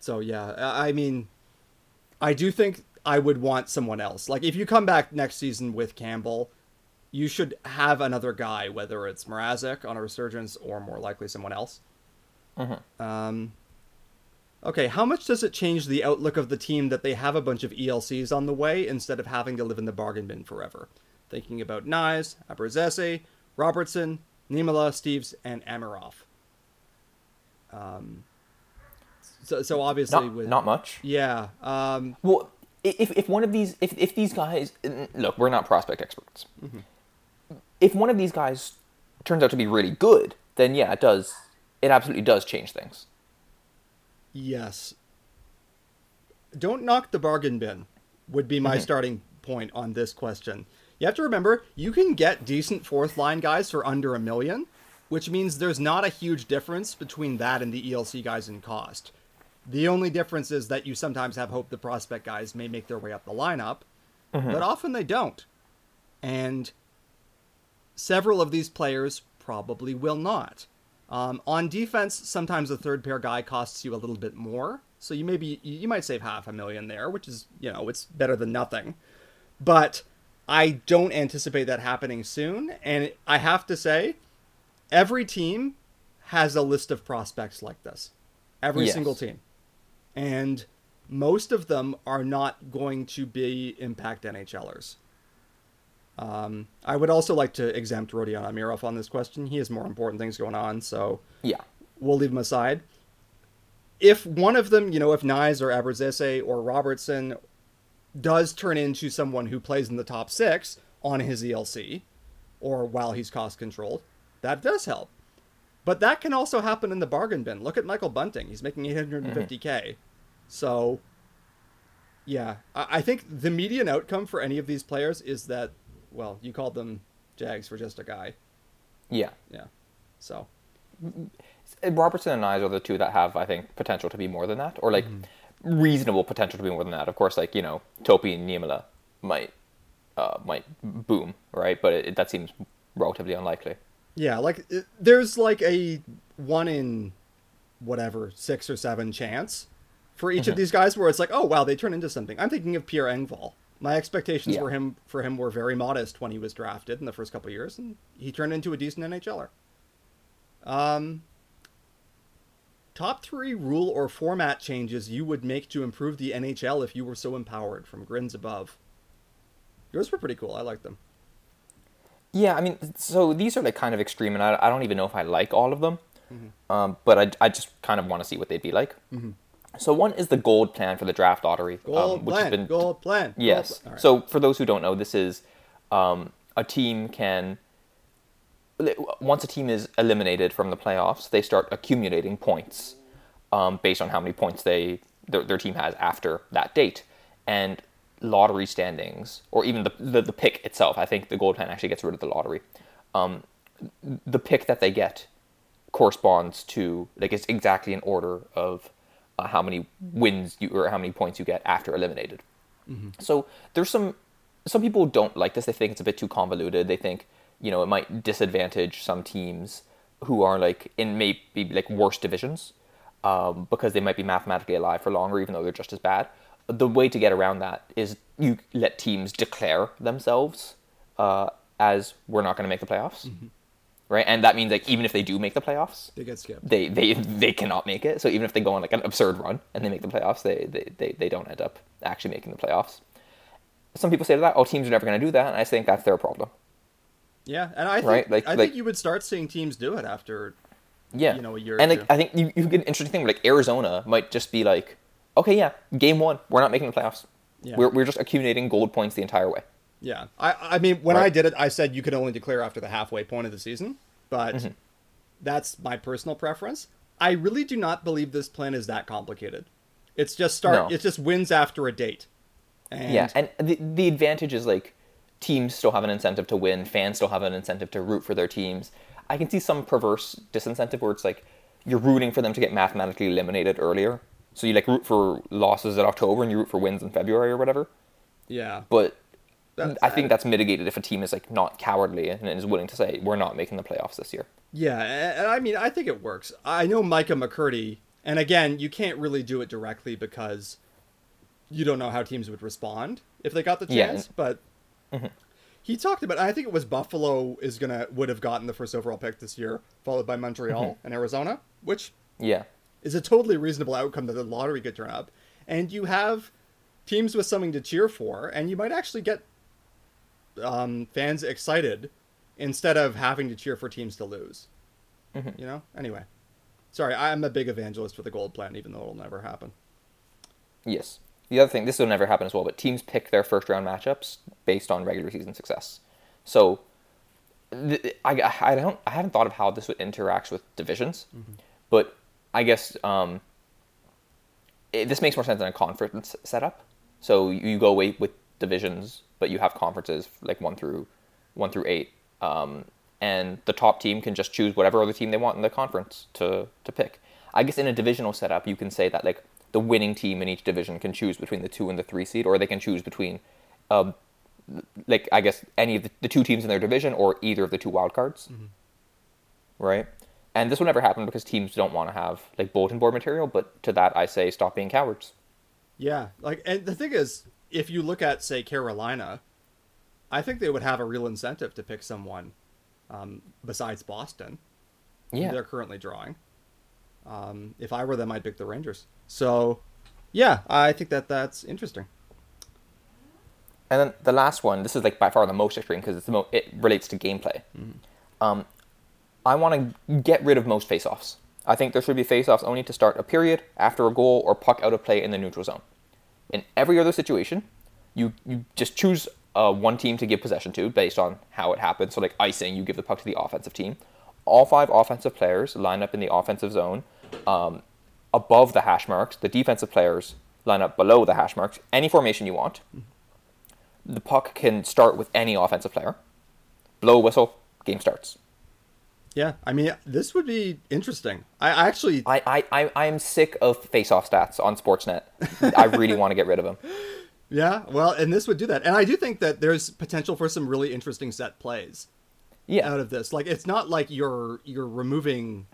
So yeah, I mean, I do think I would want someone else. Like if you come back next season with Campbell, you should have another guy, whether it's Mrazek on a resurgence or more likely someone else. Um, okay, how much does it change the outlook of the team that they have a bunch of ELCs on the way instead of having to live in the bargain bin forever? Thinking about Knies, Abruzzese, Robertson, Niemela, Steeves, and Amirov. Um, so, so obviously Not, with not much. yeah, um, Well, if, if one of these if, if these guys look, we're not prospect experts. Mm-hmm. If one of these guys turns out to be really good, then yeah, it does. It absolutely does change things. Yes. Don't knock the bargain bin, would be my mm-hmm. starting point on this question. You have to remember, you can get decent fourth line guys for under a million, which means there's not a huge difference between that and the ELC guys in cost. The only difference is that you sometimes have hope the prospect guys may make their way up the lineup, but often they don't. And several of these players probably will not. Um, on defense, sometimes a third pair guy costs you a little bit more, so you maybe you might save half a million there, which is you know it's better than nothing. But I don't anticipate that happening soon, and I have to say, every team has a list of prospects like this, every Yes. single team, and most of them are not going to be impact NHLers. Um, I would also like to exempt Rodion Amirov on this question. He has more important things going on, so Yeah. we'll leave him aside. If one of them, you know, if Knies or Abruzzese or Robertson does turn into someone who plays in the top six on his ELC, or while he's cost controlled, that does help. But that can also happen in the bargain bin. Look at Michael Bunting; he's making 850k. Mm-hmm. So, yeah, I I think the median outcome for any of these players is that, well, you called them Jags for just a guy. Yeah. Yeah. So, mm-hmm. Robertson and Knies are the two that have, I think, potential to be more than that, or like mm-hmm. reasonable potential to be more than that. Of course, like you know, Topi and Niemela might uh, might boom, right? But it, that seems relatively unlikely. Yeah, like it- there's like a one in whatever six or seven chance for each of these guys where it's like, oh wow, they turn into something. I'm thinking of Pierre Engvall. My expectations Yeah. were him for him were very modest when he was drafted in the first couple of years, and he turned into a decent NHLer. Um, top three rule or format changes you would make to improve the NHL if you were so empowered. From grins above. Yours were pretty cool. I like them. Yeah, I mean, so these are like kind of extreme, and I, I don't even know if I like all of them. Um, but I, I just kind of want to see what they'd be like. So one is the gold plan for the draft lottery, Gold um, which has plan. been Gold plan. gold Yes. plan. All right. So for those who don't know, this is um, a team can once a team is eliminated from the playoffs, they start accumulating points um, based on how many points they their, their team has after that date, and lottery standings or even the, the the pick itself. I think the gold plan actually gets rid of the lottery. Um, the pick that they get corresponds to like it's exactly in order of uh, how many wins you or how many points you get after eliminated. So there's some some people don't like this. They think it's a bit too convoluted. They think you know it might disadvantage some teams who are like in maybe like worse divisions um, because they might be mathematically alive for longer, even though they're just as bad. The way to get around that is you let teams declare themselves uh, as we're not going to make the playoffs, right? And that means like even if they do make the playoffs, They get skipped. they they they cannot make it. So even if they go on like an absurd run and they make the playoffs, they they, they, they don't end up actually making the playoffs. Some people say to that, oh, teams are never going to do that, and I think that's their problem. Yeah, and I think Right, like- I like- think you would start seeing teams do it after Yeah, you know, a year and like. I think you, you get an interesting thing. where, Like Arizona might just be like, okay, yeah, game one, we're not making the playoffs. Yeah. We're we're just accumulating gold points the entire way. Yeah, I I mean when I did it, I said you could only declare after the halfway point of the season, but Mm-hmm. that's my personal preference. I really do not believe this plan is that complicated. It's just start. No. It's just wins after a date. And yeah, and the the advantage is like teams still have an incentive to win, fans still have an incentive to root for their teams. I can see some perverse disincentive where it's like you're rooting for them to get mathematically eliminated earlier. So you like root for losses in October and you root for wins in February or whatever. yeah, But That's- I think that's mitigated if a team is like not cowardly and is willing to say we're not making the playoffs this year. Yeah, and I mean, I think it works. I know Micah McCurdy, and again, you can't really do it directly because you don't know how teams would respond if they got the Yeah, chance. and- But mm-hmm. he talked about. I think it was Buffalo is gonna would have gotten the first overall pick this year, followed by Montreal mm-hmm. and Arizona, which Yeah. Is a totally reasonable outcome that the lottery could turn up. And you have teams with something to cheer for, and you might actually get um, fans excited instead of having to cheer for teams to lose. You know? Anyway. Sorry, I'm a big evangelist for the gold plan, even though it'll never happen. Yes. The other thing, this will never happen as well, but teams pick their first round matchups based on regular season success. So, I, I don't, I haven't thought of how this would interact with divisions, but I guess um, it, this makes more sense than a conference setup. So you, you go away with divisions, but you have conferences like one through one through eight, um, and the top team can just choose whatever other team they want in the conference to to pick. I guess in a divisional setup, you can say that like the winning team in each division can choose between the two and the three seed, or they can choose between, um, like I guess any of the, the two teams in their division or either of the two wild cards, right? And this will never happen because teams don't want to have like bulletin board material. But to that, I say stop being cowards. Yeah, like, and the thing is, if you look at, say, Carolina, I think they would have a real incentive to pick someone um, besides Boston. Yeah. they're currently drawing. Um, if I were them, I'd pick the Rangers. So, yeah, I think that that's interesting. And then the last one, this is like by far the most extreme because it's the mo- it relates to gameplay. Um, I want to get rid of most face-offs. I think there should be face-offs only to start a period, after a goal, or puck out of play in the neutral zone. In every other situation, you you just choose uh, one team to give possession to based on how it happens. So like icing, you give the puck to the offensive team. All five offensive players line up in the offensive zone um, above the hash marks. The defensive players line up below the hash marks. Any formation you want the puck can start with any offensive player. Blow whistle, game starts. Yeah, I mean, this would be interesting. I actually, I, I, I, am sick of face-off stats on Sportsnet. I really want to get rid of them. yeah, well, and this would do that. And I do think that there's potential for some really interesting set plays Yeah. out of this. Like, it's not like you're you're removing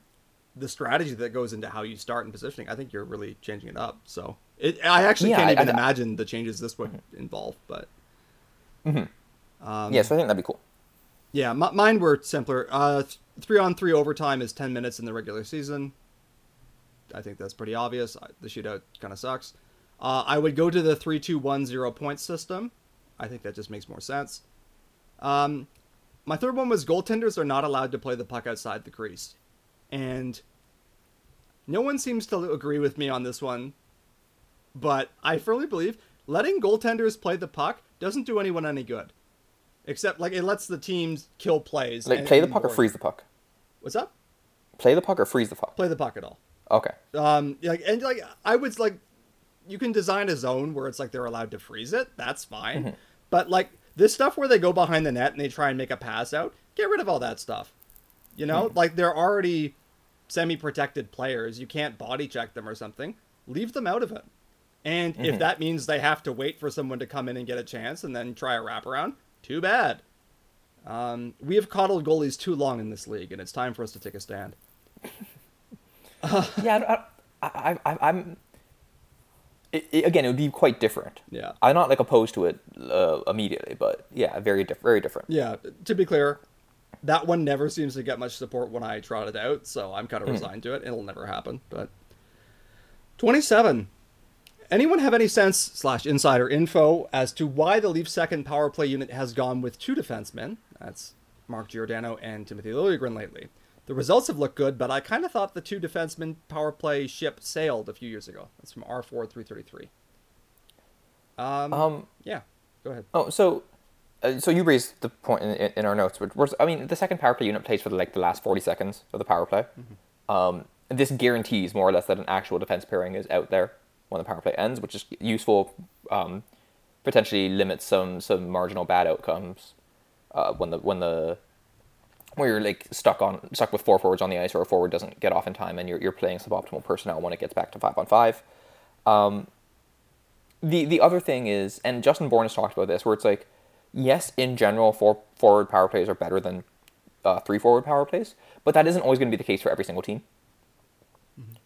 the strategy that goes into how you start and positioning. I think you're really changing it up. So, it, I actually Yeah, can't I- even I- Mm-hmm. imagine the changes this would involve. But yeah, so I think that'd be cool. Yeah, m- mine were simpler. Uh, th- three on three overtime is ten minutes in the regular season. I think that's pretty obvious. I- The shootout kind of sucks. Uh, I would go to the three two one zero point system. I think that just makes more sense. Um, my third one was goaltenders are not allowed to play the puck outside the crease, and no one seems to agree with me on this one. But I firmly believe letting goaltenders play the puck doesn't do anyone any good. Except like it lets the teams kill plays. Like, and- play the puck or freeze the puck? What's up? Play the puck or freeze the puck? Play the puck at all. Okay. Um, like and like I would like, you can design a zone where it's like they're allowed to freeze it. That's fine. Mm-hmm. But like this stuff where they go behind the net and they try and make a pass out, get rid of all that stuff. You know, Hmm. like they're already semi-protected players. You can't body check them or something. Leave them out of it. And Mm-hmm. if that means they have to wait for someone to come in and get a chance and then try a wraparound, too bad. Um, we have coddled goalies too long in this league, and it's time for us to take a stand. yeah, I, I, I, I'm. It, it- again, it would be quite different. Yeah. I'm not like opposed to it uh, immediately, but yeah, very diff- very different. Yeah, to be clear, that one never seems to get much support when I trot it out, so I'm kind of resigned to it. It'll never happen. But 27. Anyone have any sense slash insider info as to why the Leafs second power play unit has gone with two defensemen? That's Mark Giordano and Timothy Liljegren lately. The results have looked good, but I kind of thought the two defenseman power play ship sailed a few years ago. That's from R4 333. Um, Um, yeah, go ahead. Oh, so, uh, so you raised the point in, in, our notes, which was, I mean, the second power play unit plays for like the last forty seconds of the power play. Um, this guarantees more or less that an actual defense pairing is out there when the power play ends, which is useful. Um, potentially limits some some marginal bad outcomes uh, when the when the where you're like stuck on stuck with four forwards on the ice or a forward doesn't get off in time and you're you're playing suboptimal personnel when it gets back to five on five. Um, the the other thing is, and Justin Bourne has talked about this, where it's like, yes, in general, four forward power plays are better than uh, three forward power plays, but that isn't always going to be the case for every single team,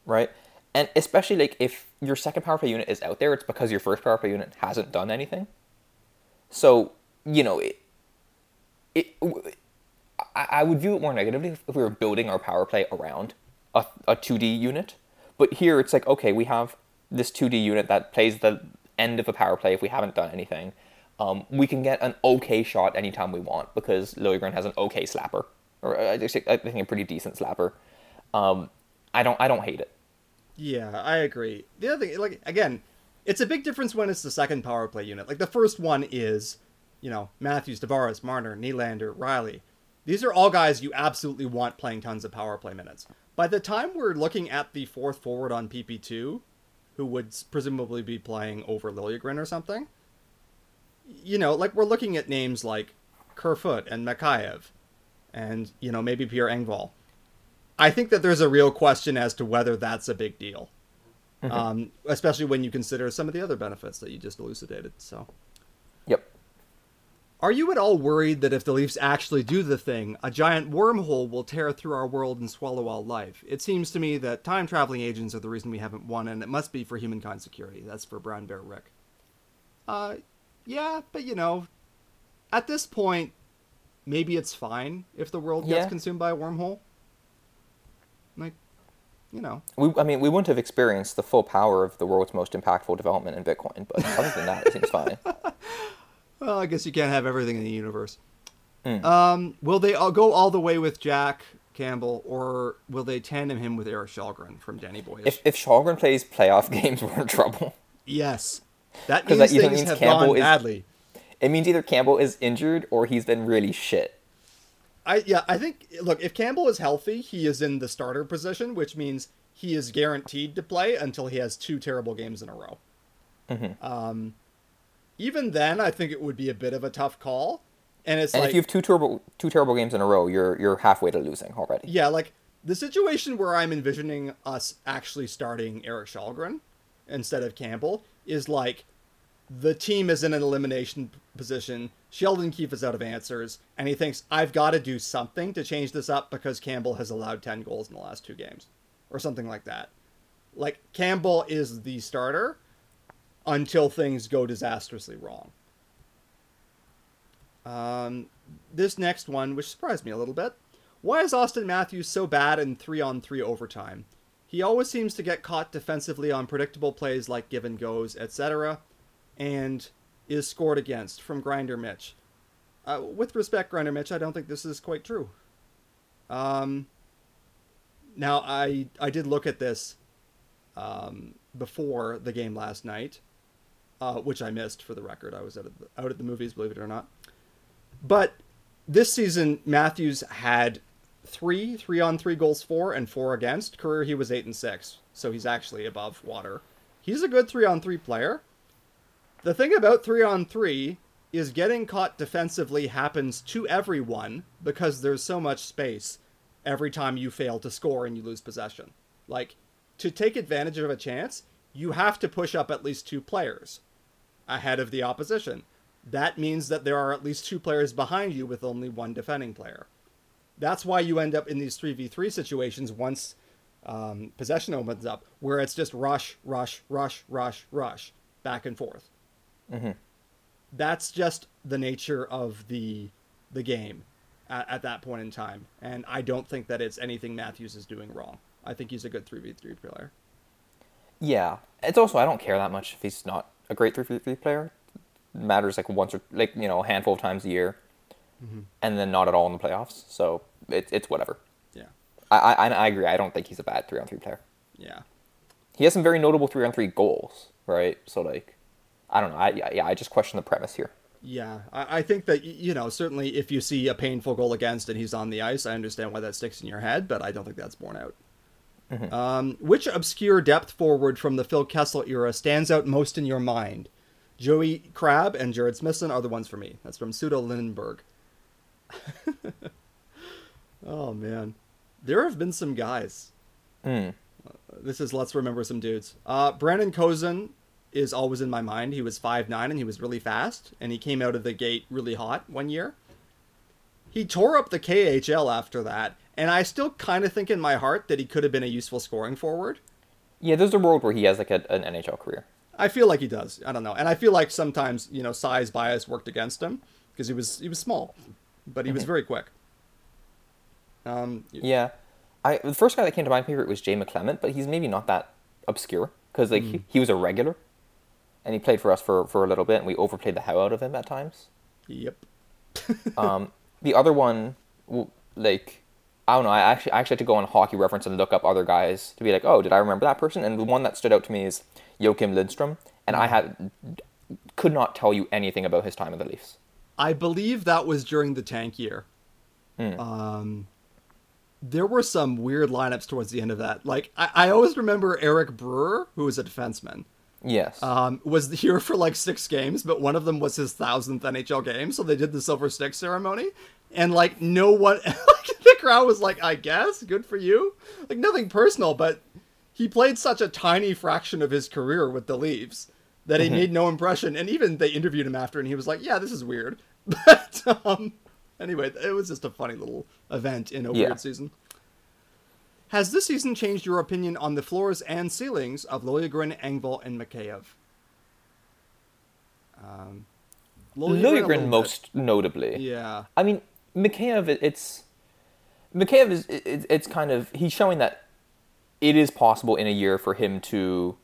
right? And especially like if your second power play unit is out there, it's because your first power play unit hasn't done anything. So you know it. It, I, I would view it more negatively if we were building our power play around a, a 2D unit. But here it's like, okay, we have this 2D unit that plays the end of a power play if we haven't done anything. Um, we can get an okay shot anytime we want because Liljegren has an okay slapper, or uh, I think I think a pretty decent slapper. Um, I don't I don't hate it. Yeah, I agree. The other thing, like again, it's a big difference when it's the second power play unit. Like the first one is, you know, Matthews, Tavares, Marner, Nylander, Rielly. These are all guys you absolutely want playing tons of power play minutes. By the time we're looking at the fourth forward on PP2, who would presumably be playing over Liljegren or something, you know, like we're looking at names like Kerfoot and Mikheyev, and you know maybe Pierre Engvall. I think that there's a real question as to whether that's a big deal, um, especially when you consider some of the other benefits that you just elucidated. So, Yep. are you at all worried that if the Leafs actually do the thing, a giant wormhole will tear through our world and swallow all life? It seems to me that time traveling agents are the reason we haven't won, and it must be for humankind security. That's for Brown Bear Rick. Uh, yeah, but you know, at this point, maybe it's fine if the world gets consumed by a wormhole. You know. We, I mean, we wouldn't have experienced the full power of the world's most impactful development in Bitcoin, but other than that, it seems fine. Well, I guess you can't have everything in the universe. Mm. Um, will they all go all the way with Jack Campbell, or will they tandem him with Erik Källgren from Danny Boy? If if Källgren plays playoff games, we're in trouble. yes, that means that things means have Campbell gone is- badly. It means either Campbell is injured or he's been really shit. I yeah, I think look, if Campbell is healthy, he is in the starter position, which means he is guaranteed to play until he has two terrible games in a row. Mm-hmm. Um, even then, I think it would be a bit of a tough call, and it's And like if you have two terrible two terrible games in a row, you're you're halfway to losing already. Yeah, like the situation where I'm envisioning us actually starting Erik Källgren instead of Campbell is like the team is in an elimination position. Sheldon Keefe is out of answers, and he thinks I've got to do something to change this up because Campbell has allowed ten goals in the last two games, or something like that. Like Campbell is the starter until things go disastrously wrong. Um, this next one, which surprised me a little bit. Why is Auston Matthews so bad in three on three overtime? He always seems to get caught defensively on predictable plays like give and goes, etc., and is scored against from Grinder Mitch. Uh, with respect, Grinder Mitch, I don't think this is quite true. Um, now, I I did look at this um, before the game last night, uh, which I missed for the record. I was out at the, out at the movies, believe it or not. But this season, Matthews had three three on three goals for and four against. Career he was eight and six, so he's actually above water. He's a good three on three player. The thing about three on three is getting caught defensively happens to everyone because there's so much space every time you fail to score and you lose possession. Like to take advantage of a chance, you have to push up at least two players ahead of the opposition. That means that there are at least two players behind you with only one defending player. That's why you end up in these 3v3 situations once um, possession opens up, where it's just rush, rush, rush, rush, rush, back and forth. Mhm. That's just the nature of the the game at, at that point in time, and I don't think that it's anything Matthews is doing wrong. I think he's a good 3v3 player. Yeah, it's also I don't care that much if he's not a great three v three player. It matters like once or like you know a handful of times a year, and then not at all in the playoffs. So it, it's whatever. Yeah. I, I I agree. I don't think he's a bad three on three player. Yeah. He has some very notable three on three goals, right? So like, I don't know. I yeah, I just question the premise here. Yeah, I, I think that you know certainly if you see a painful goal against and he's on the ice, I understand why that sticks in your head, but I don't think that's borne out. Um, which obscure depth forward from the Phil Kessel era stands out most in your mind? Joey Crabb and Jerred Smithson are the ones for me. That's from Pseudo Lindenberg. oh man, there have been some guys. Hmm. This is let's remember some dudes. Uh, Brandon Kozun is always in my mind. He was five nine and he was really fast, and he came out of the gate really hot one year. He tore up the KHL after that, and I still kind of think in my heart that he could have been a useful scoring forward. Yeah, there's a world where he has like a, an NHL career. I feel like he does. I don't know, and I feel like sometimes you know size bias worked against him because he was he was small, but he was very quick. Um, Yeah, I the first guy that came to mind favorite was Jay McClement, but he's maybe not that obscure because like he, he was a regular, and he played for us for for a little bit, and we overplayed the hell out of him at times. yep. Um, the other one, like, I don't know. I actually I actually had to go on Hockey Reference and look up other guys to be like, oh, did I remember that person? And the one that stood out to me is Joakim Lindstrom, and I had could not tell you anything about his time with the Leafs. I believe that was during the tank year. Um, there were some weird lineups towards the end of that. Like I, I always remember Eric Brewer, who was a defenseman, Yes. um, was here for like six games, but one of them was his thousandth NHL game, so they did the silver stick ceremony, and like no one, like the crowd was like, "I guess, good for you." Like nothing personal, but he played such a tiny fraction of his career with the Leafs that he made no impression. And even they interviewed him after, and he was like, "Yeah, this is weird," but um, anyway, it was just a funny little event in a Yeah. weird season. Has this season changed your opinion on the floors and ceilings of Liljegren, Engvall, and Mikheyev? Um, Liljegren a bit. most notably. Yeah. I mean, Mikheyev, it's Mikheyev is it, it's kind of he's showing that it is possible in a year for him to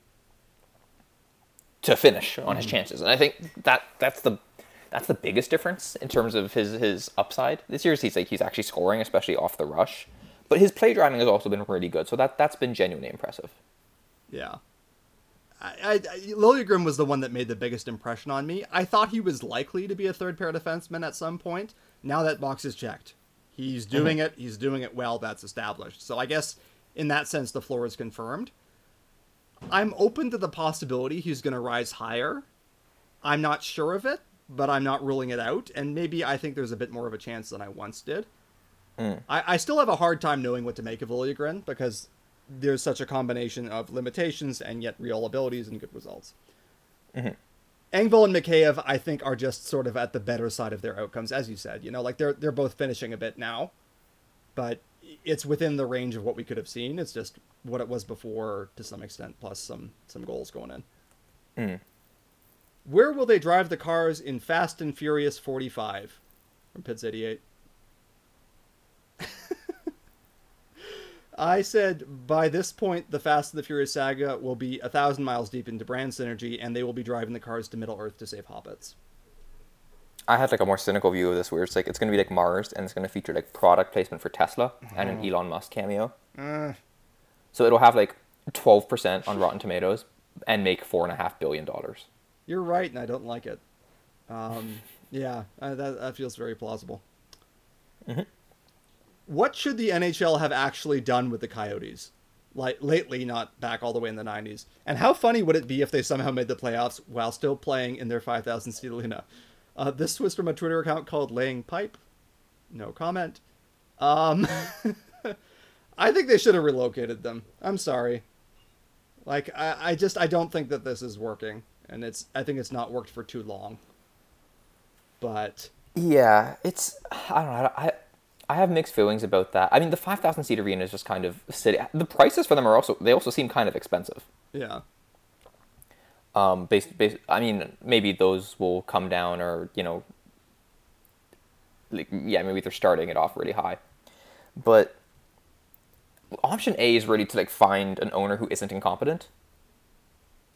to finish on his chances, and I think that that's the that's the biggest difference in terms of his his upside this year. Is he's like he's actually scoring, especially off the rush, but his play driving has also been really good. So that that's been genuinely impressive. Yeah. I, I, Liljegren was the one that made the biggest impression on me. I thought he was likely to be a third pair defenseman at some point. Now that box is checked. He's mm-hmm. doing it. He's doing it well. That's established. So I guess in that sense, the floor is confirmed. I'm open to the possibility he's going to rise higher. I'm not sure of it, but I'm not ruling it out. And maybe I think there's a bit more of a chance than I once did. Hmm. I, I still have a hard time knowing what to make of Liljegren because there's such a combination of limitations and yet real abilities and good results. Mm-hmm. Engvall and Mikheyev, I think, are just sort of at the better side of their outcomes, as you said. You know, like they're they're both finishing a bit now, but it's within the range of what we could have seen. It's just what it was before to some extent, plus some some goals going in. Mm. Where will they drive the cars in Fast and Furious 45? From Pids 88. I said by this point, the Fast and the Furious saga will be a thousand miles deep into brand synergy, and they will be driving the cars to Middle Earth to save hobbits. I had like a more cynical view of this, where it's like it's going to be like Mars, and it's going to feature like product placement for Tesla and an mm-hmm. Elon Musk cameo. Eh. So it'll have like twelve percent on Rotten Tomatoes and make four and a half billion dollars. You're right, and I don't like it. Um, yeah, that, that feels very plausible. Mm-hmm. What should the NHL have actually done with the Coyotes? Like lately, not back all the way in the '90s. And how funny would it be if they somehow made the playoffs while still playing in their 5,000 seat arena? Uh, this was from a Twitter account called Laying Pipe. No comment. Um, I think they should have relocated them. I'm sorry. Like I, I just I don't think that this is working, and it's I think it's not worked for too long. But Yeah, it's I don't know. I I have mixed feelings about that. I mean, the five thousand seat arena is just kind of city. The prices for them are also they also seem kind of expensive. yeah, Um, based, based, I mean, maybe those will come down, or you know, like yeah, maybe they're starting it off really high, but option A is really to like find an owner who isn't incompetent.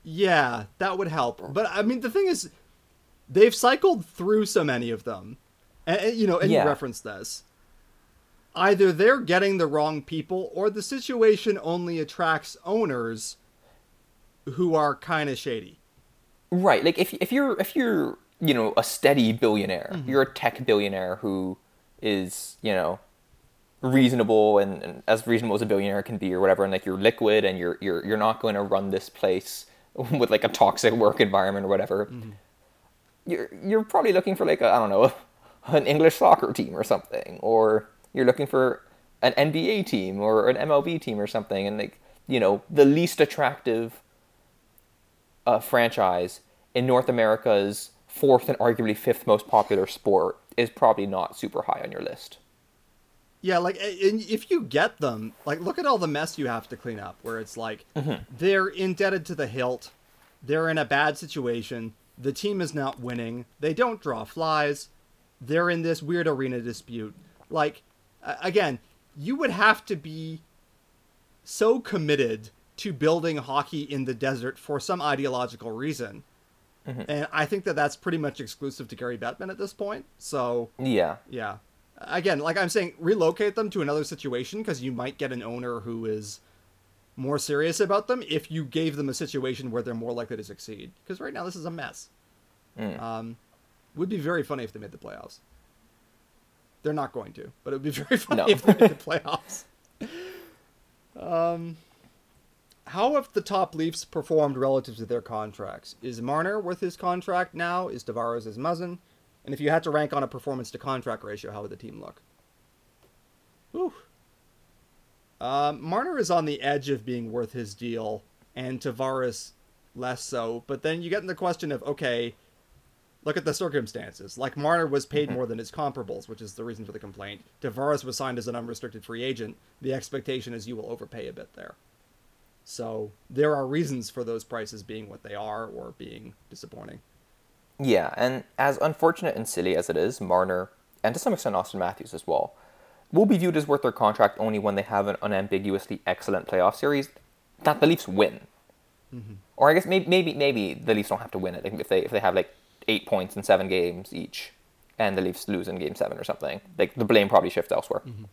yeah, that would help. But I mean, the thing is, they've cycled through so many of them, and, and, you know, and Yeah. you referenced this. Either they're getting the wrong people or the situation only attracts owners who are kind of shady. Right. Like if if you're if you're you know a steady billionaire, Mm-hmm. you're a tech billionaire who is you know reasonable and, and as reasonable as a billionaire can be or whatever, and like you're liquid and you're you're you're not going to run this place with like a toxic work environment or whatever. Mm-hmm. You're you're probably looking for like a, I don't know an English soccer team or something, or you're looking for an NBA team or an MLB team or something, and like you know the least attractive uh, franchise in North America's fourth and arguably fifth most popular sport is probably not super high on your list. Yeah, like and if you get them, like look at all the mess you have to clean up where it's like they're indebted to the hilt, they're in a bad situation, the team is not winning, they don't draw flies, they're in this weird arena dispute. Like again, you would have to be so committed to building hockey in the desert for some ideological reason. And I think that that's pretty much exclusive to Gary Bettman at this point. So, Yeah, yeah. Again, like I'm saying, relocate them to another situation because you might get an owner who is more serious about them if you gave them a situation where they're more likely to succeed. Because right now this is a mess. Um, would be very funny if they made the playoffs. They're not going to, but it would be very funny No. if they made the playoffs. um, how have the top Leafs performed relative to their contracts? Is Marner worth his contract now? Is Tavares his Muzzin? And if you had to rank on a performance to contract ratio, how would the team look? Whew. Um, Marner is on the edge of being worth his deal, and Tavares less so. But then you get in the question of okay, look at the circumstances. Like Marner was paid mm-hmm. more than his comparables, which is the reason for the complaint. Tavares was signed as an unrestricted free agent. The expectation is you will overpay a bit there. So there are reasons for those prices being what they are or being disappointing. yeah, and as unfortunate and silly as it is, Marner and to some extent Auston Matthews as well will be viewed as worth their contract only when they have an unambiguously excellent playoff series that the Leafs win. Mm-hmm. Or I guess maybe maybe maybe the Leafs don't have to win it if they if they have like eight points in seven games each, and the Leafs lose in game seven or something. Like the blame probably shifts elsewhere. Mm-hmm.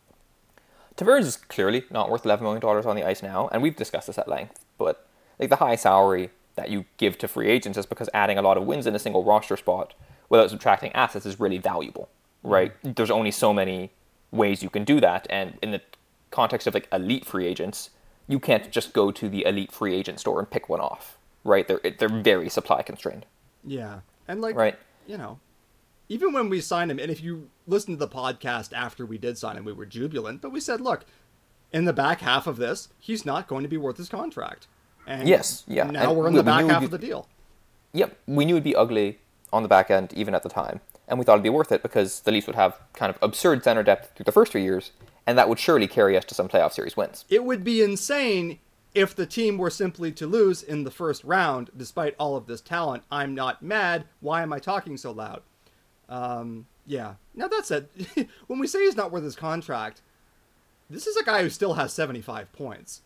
Tavares is clearly not worth eleven million dollars on the ice now, and we've discussed this at length. But like the high salary that you give to free agents is because adding a lot of wins in a single roster spot without subtracting assets is really valuable, mm-hmm. right? There's only so many ways you can do that, and in the context of like elite free agents, you can't just go to the elite free agent store and pick one off, right? They're they're very supply constrained, Yeah. And like right? you know, even when we signed him, and if you listen to the podcast after we did sign him, we were jubilant, but we said, look, in the back half of this, he's not going to be worth his contract. And Yes, yeah, Now and we're in we- the back half you- of the deal. Yep, we knew it'd be ugly on the back end even at the time, and we thought it'd be worth it because the Leafs would have kind of absurd center depth through the first three years, and that would surely carry us to some playoff series wins. It would be insane if the team were simply to lose in the first round, despite all of this talent. I'm not mad. Why am I talking so loud? Um, yeah. Now that said, when we say he's not worth his contract, this is a guy who still has 75 points.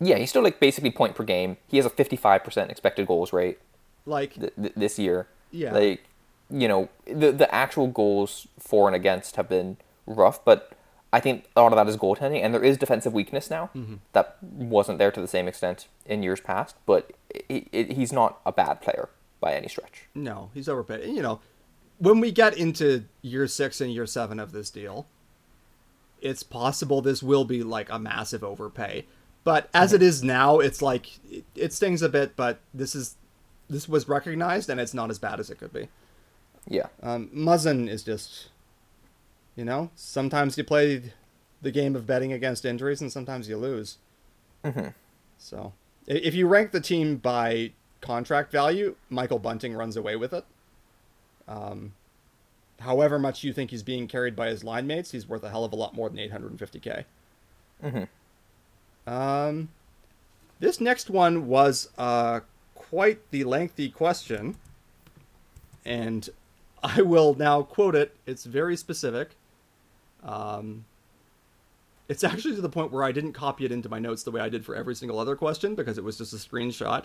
Yeah, he's still like basically point per game. He has a 55% expected goals rate Like, th- th- this year. Yeah. Like, you know, the the actual goals for and against have been rough, but I think a lot of that is goaltending, and there is defensive weakness now that wasn't there to the same extent in years past. But i i he's not a bad player by any stretch. No, he's overpaid. And, you know, when we get into year six and year seven of this deal, it's possible this will be like a massive overpay. But as it is now, it's like it, it stings a bit. But this is this was recognized, and it's not as bad as it could be. Yeah. Um, Muzzin is just, you know, sometimes you play the game of betting against injuries, and sometimes you lose. hmm So, if you rank the team by contract value, Michael Bunting runs away with it. Um, however much you think he's being carried by his line mates, he's worth a hell of a lot more than 850k. hmm Um, this next one was uh, quite the lengthy question, and I will now quote it. It's very specific. Um, it's actually to the point where I didn't copy it into my notes the way I did for every single other question because it was just a screenshot.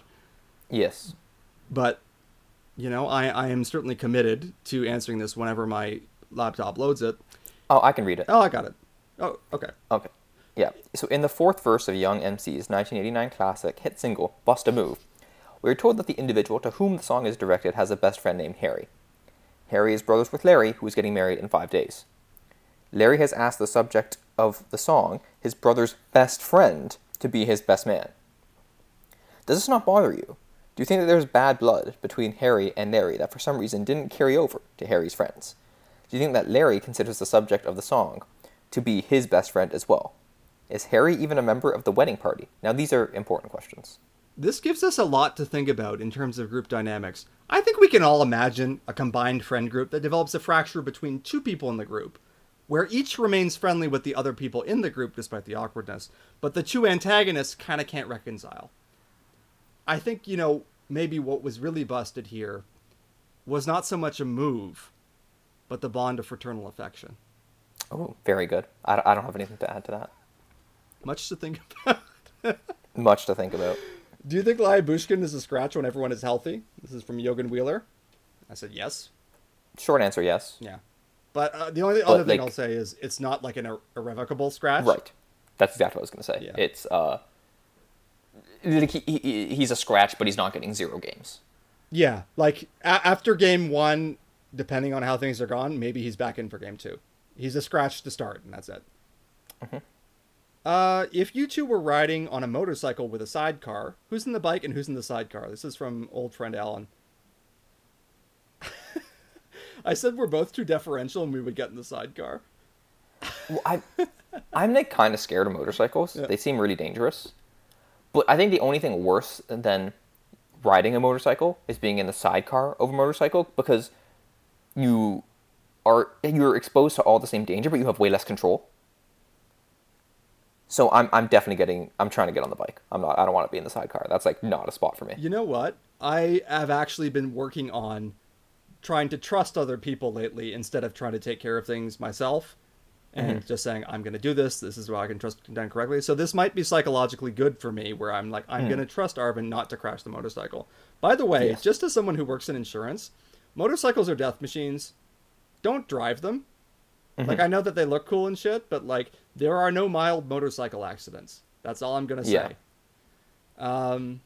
Yes. But, you know, I, I am certainly committed to answering this whenever my laptop loads it. Oh, I can read it. Oh, I got it. Oh, okay. Okay. Yeah. So in the fourth verse of Young MC's 1989 classic hit single, Bust a Move, we are told that the individual to whom the song is directed has a best friend named Harry. Harry is brothers with Larry, who is getting married in five days. Larry has asked the subject of the song, his brother's best friend, to be his best man. Does this not bother you? Do you think that there's bad blood between Harry and Larry that for some reason didn't carry over to Harry's friends? Do you think that Larry considers the subject of the song to be his best friend as well? Is Harry even a member of the wedding party? Now, these are important questions. This gives us a lot to think about in terms of group dynamics. I think we can all imagine a combined friend group that develops a fracture between two people in the group, where each remains friendly with the other people in the group despite the awkwardness, but the two antagonists kind of can't reconcile. I think, you know, maybe what was really busted here was not so much a move, but the bond of fraternal affection. Oh, very good. I, I don't have anything to add to that. Much to think about. Much to think about. Do you think Bushkin is a scratch when everyone is healthy? This is from Yogan Wheeler. I said yes. Short answer, yes. Yeah. But uh, the only But, other thing I'll say is it's not like an ir- irrevocable scratch. Right. That's exactly what I was going to say. Yeah. It's uh, like he, he, he's a scratch, but he's not getting zero games. Yeah. Like a- after game one, depending on how things are gone, maybe he's back in for game two. He's a scratch to start, and that's it. Uh, if you two were riding on a motorcycle with a sidecar, who's in the bike and who's in the sidecar? This is from old friend Alan. I said we're both too deferential and we would get in the sidecar. Well, I, I'm like kind of scared of motorcycles. They seem really dangerous. But I think the only thing worse than riding a motorcycle is being in the sidecar of a motorcycle because you are you're exposed to all the same danger, but you have way less control. So I'm I'm definitely getting I'm trying to get on the bike. I'm not I don't want to be in the sidecar. That's like not a spot for me. You know what? I have actually been working on trying to trust other people lately instead of trying to take care of things myself and mm-hmm. just saying I'm going to do this. This is what I can trust and done correctly. So this might be psychologically good for me, where I'm like I'm mm. going to trust Arvind not to crash the motorcycle. By the way, Yes. just as someone who works in insurance, motorcycles are death machines. Don't drive them. Mm-hmm. Like I know that they look cool and shit, but like there are no mild motorcycle accidents. That's all I'm gonna say. Yeah. Um,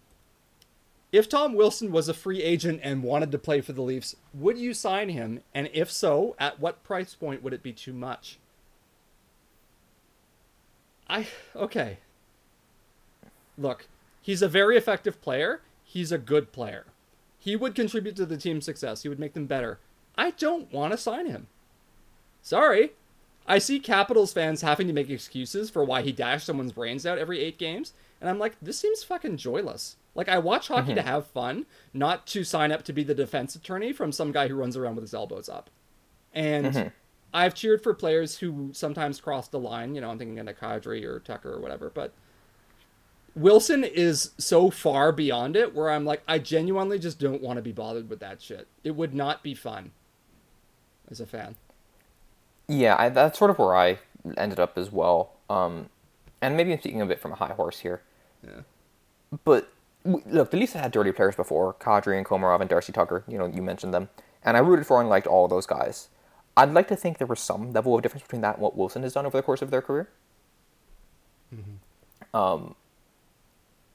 if Tom Wilson was a free agent and wanted to play for the Leafs, would you sign him? And if so, at what price point would it be too much? I okay. Look, he's a very effective player. He's a good player. He would contribute to the team's success. He would make them better. I don't want to sign him. Sorry. I see Capitals fans having to make excuses for why he dashed someone's brains out every eight games, and I'm like, this seems fucking joyless. Like, I watch hockey to have fun, not to sign up to be the defense attorney from some guy who runs around with his elbows up. And I've cheered for players who sometimes cross the line. You know, I'm thinking of Kadri or Tucker or whatever, but Wilson is so far beyond it where I'm like, I genuinely just don't want to be bothered with that shit. It would not be fun as a fan. Yeah, I, that's sort of where I ended up as well. Um, and maybe I'm speaking a bit from a high horse here. Yeah. But look, the Leafs had dirty players before Kadri and Komarov and Darcy Tucker. You know, you mentioned them. And I rooted for and liked all of those guys. I'd like to think there was some level of difference between that and what Wilson has done over the course of their career. Um,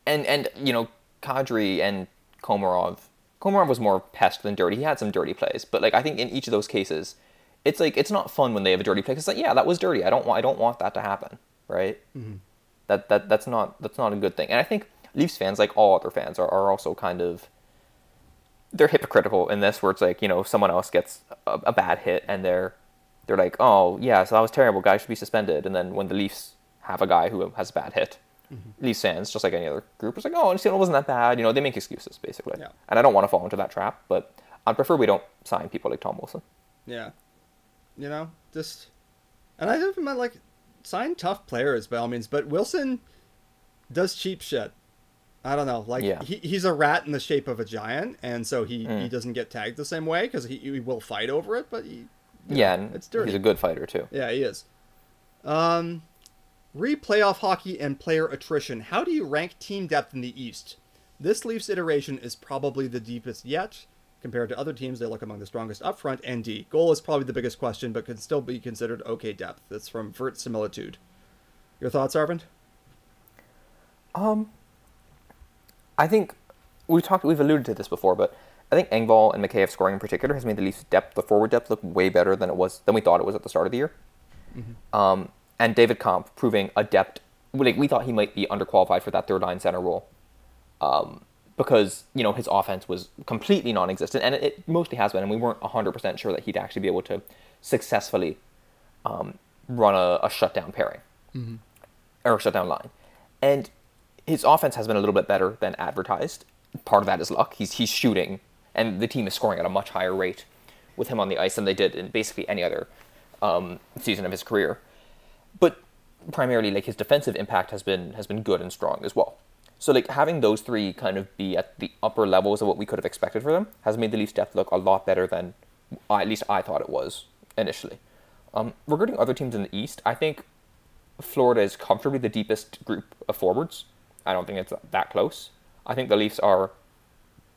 and, and, you know, Kadri and Komarov, Komarov was more pest than dirty. He had some dirty plays. But, like, I think in each of those cases, it's like it's not fun when they have a dirty play. 'cause It's like, yeah, that was dirty. I don't want. I don't want that to happen. Right. That that that's not that's not a good thing. And I think Leafs fans, like all other fans, are, are also kind of they're hypocritical in this, where it's like you know someone else gets a, a bad hit and they're they're like, oh yeah, so that was terrible. Guy should be suspended. And then when the Leafs have a guy who has a bad hit, mm-hmm. Leafs fans, just like any other group, is like, oh, it wasn't that bad. You know, they make excuses basically. Yeah. And I don't want to fall into that trap, but I'd prefer we don't sign people like Tom Wilson. Yeah. You know, just and I meant like sign tough players by all means, but Wilson does cheap shit. I don't know, like Yeah. he, he's a rat in the shape of a giant, and so he, he Mm. doesn't get tagged the same way because he, he will fight over it, but he Yeah, know, it's dirty. he's a good fighter too. Yeah, he is. Um, re playoff hockey and player attrition. How do you rank team depth in the East? This Leafs iteration is probably the deepest yet. Compared to other teams, they look among the strongest up front and D. Goal is probably the biggest question, but can still be considered okay depth. That's from Vert Similitude. Your thoughts, Arvind? Um, I think we've talked, we've alluded to this before, but I think Engvall and Mikheyev scoring in particular has made the Leafs depth, the forward depth, look way better than it was than we thought it was at the start of the year. Um, and David Kämpf proving adept. Like we thought he might be underqualified for that third line center role, um, because you know his offense was completely non-existent, and it, it mostly has been, and we weren't hundred percent sure that he'd actually be able to successfully um, run a, a shutdown pairing or a shutdown line, and his offense has been a little bit better than advertised. Part of that is luck. He's he's shooting, and the team is scoring at a much higher rate with him on the ice than they did in basically any other um, season of his career. But primarily, like his defensive impact has been has been good and strong as well. So like having those three kind of be at the upper levels of what we could have expected for them has made the Leafs depth look a lot better than I, at least I thought it was initially. Um, regarding other teams in the East, I think Florida is comfortably the deepest group of forwards. I don't think it's that close. I think the Leafs are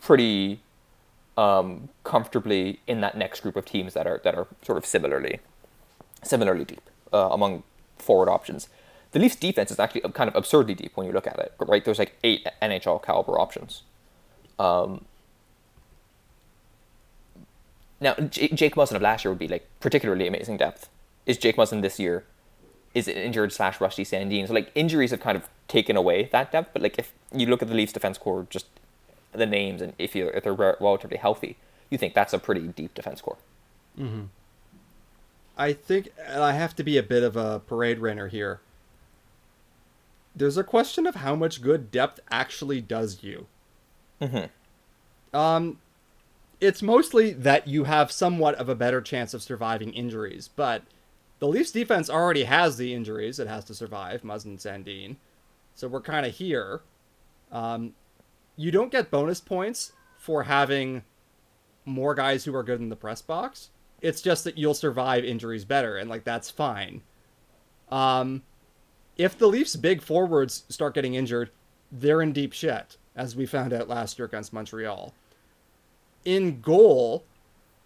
pretty um, comfortably in that next group of teams that are that are sort of similarly similarly deep uh, among forward options. The Leafs defense is actually kind of absurdly deep when you look at it, right? There's like eight NHL caliber options. Um, now, J- Jake Muzzin of last year would be like particularly amazing depth. Is Jake Muzzin this year? Is it injured slash Rusty Sandin? So like injuries have kind of taken away that depth. But like if you look at the Leafs defense core, just the names and if you if they're relatively healthy, you think that's a pretty deep defense core. I think, I have to be a bit of a parade runner here. There's a question of how much good depth actually does you. Um, it's mostly that you have somewhat of a better chance of surviving injuries, but the Leafs defense already has the injuries it has to survive, Muzzin and Sandin. So we're kind of here. Um, you don't get bonus points for having more guys who are good in the press box. It's just that you'll survive injuries better, and like that's fine. Um, if the Leafs' big forwards start getting injured, they're in deep shit, as we found out last year against Montreal. In goal,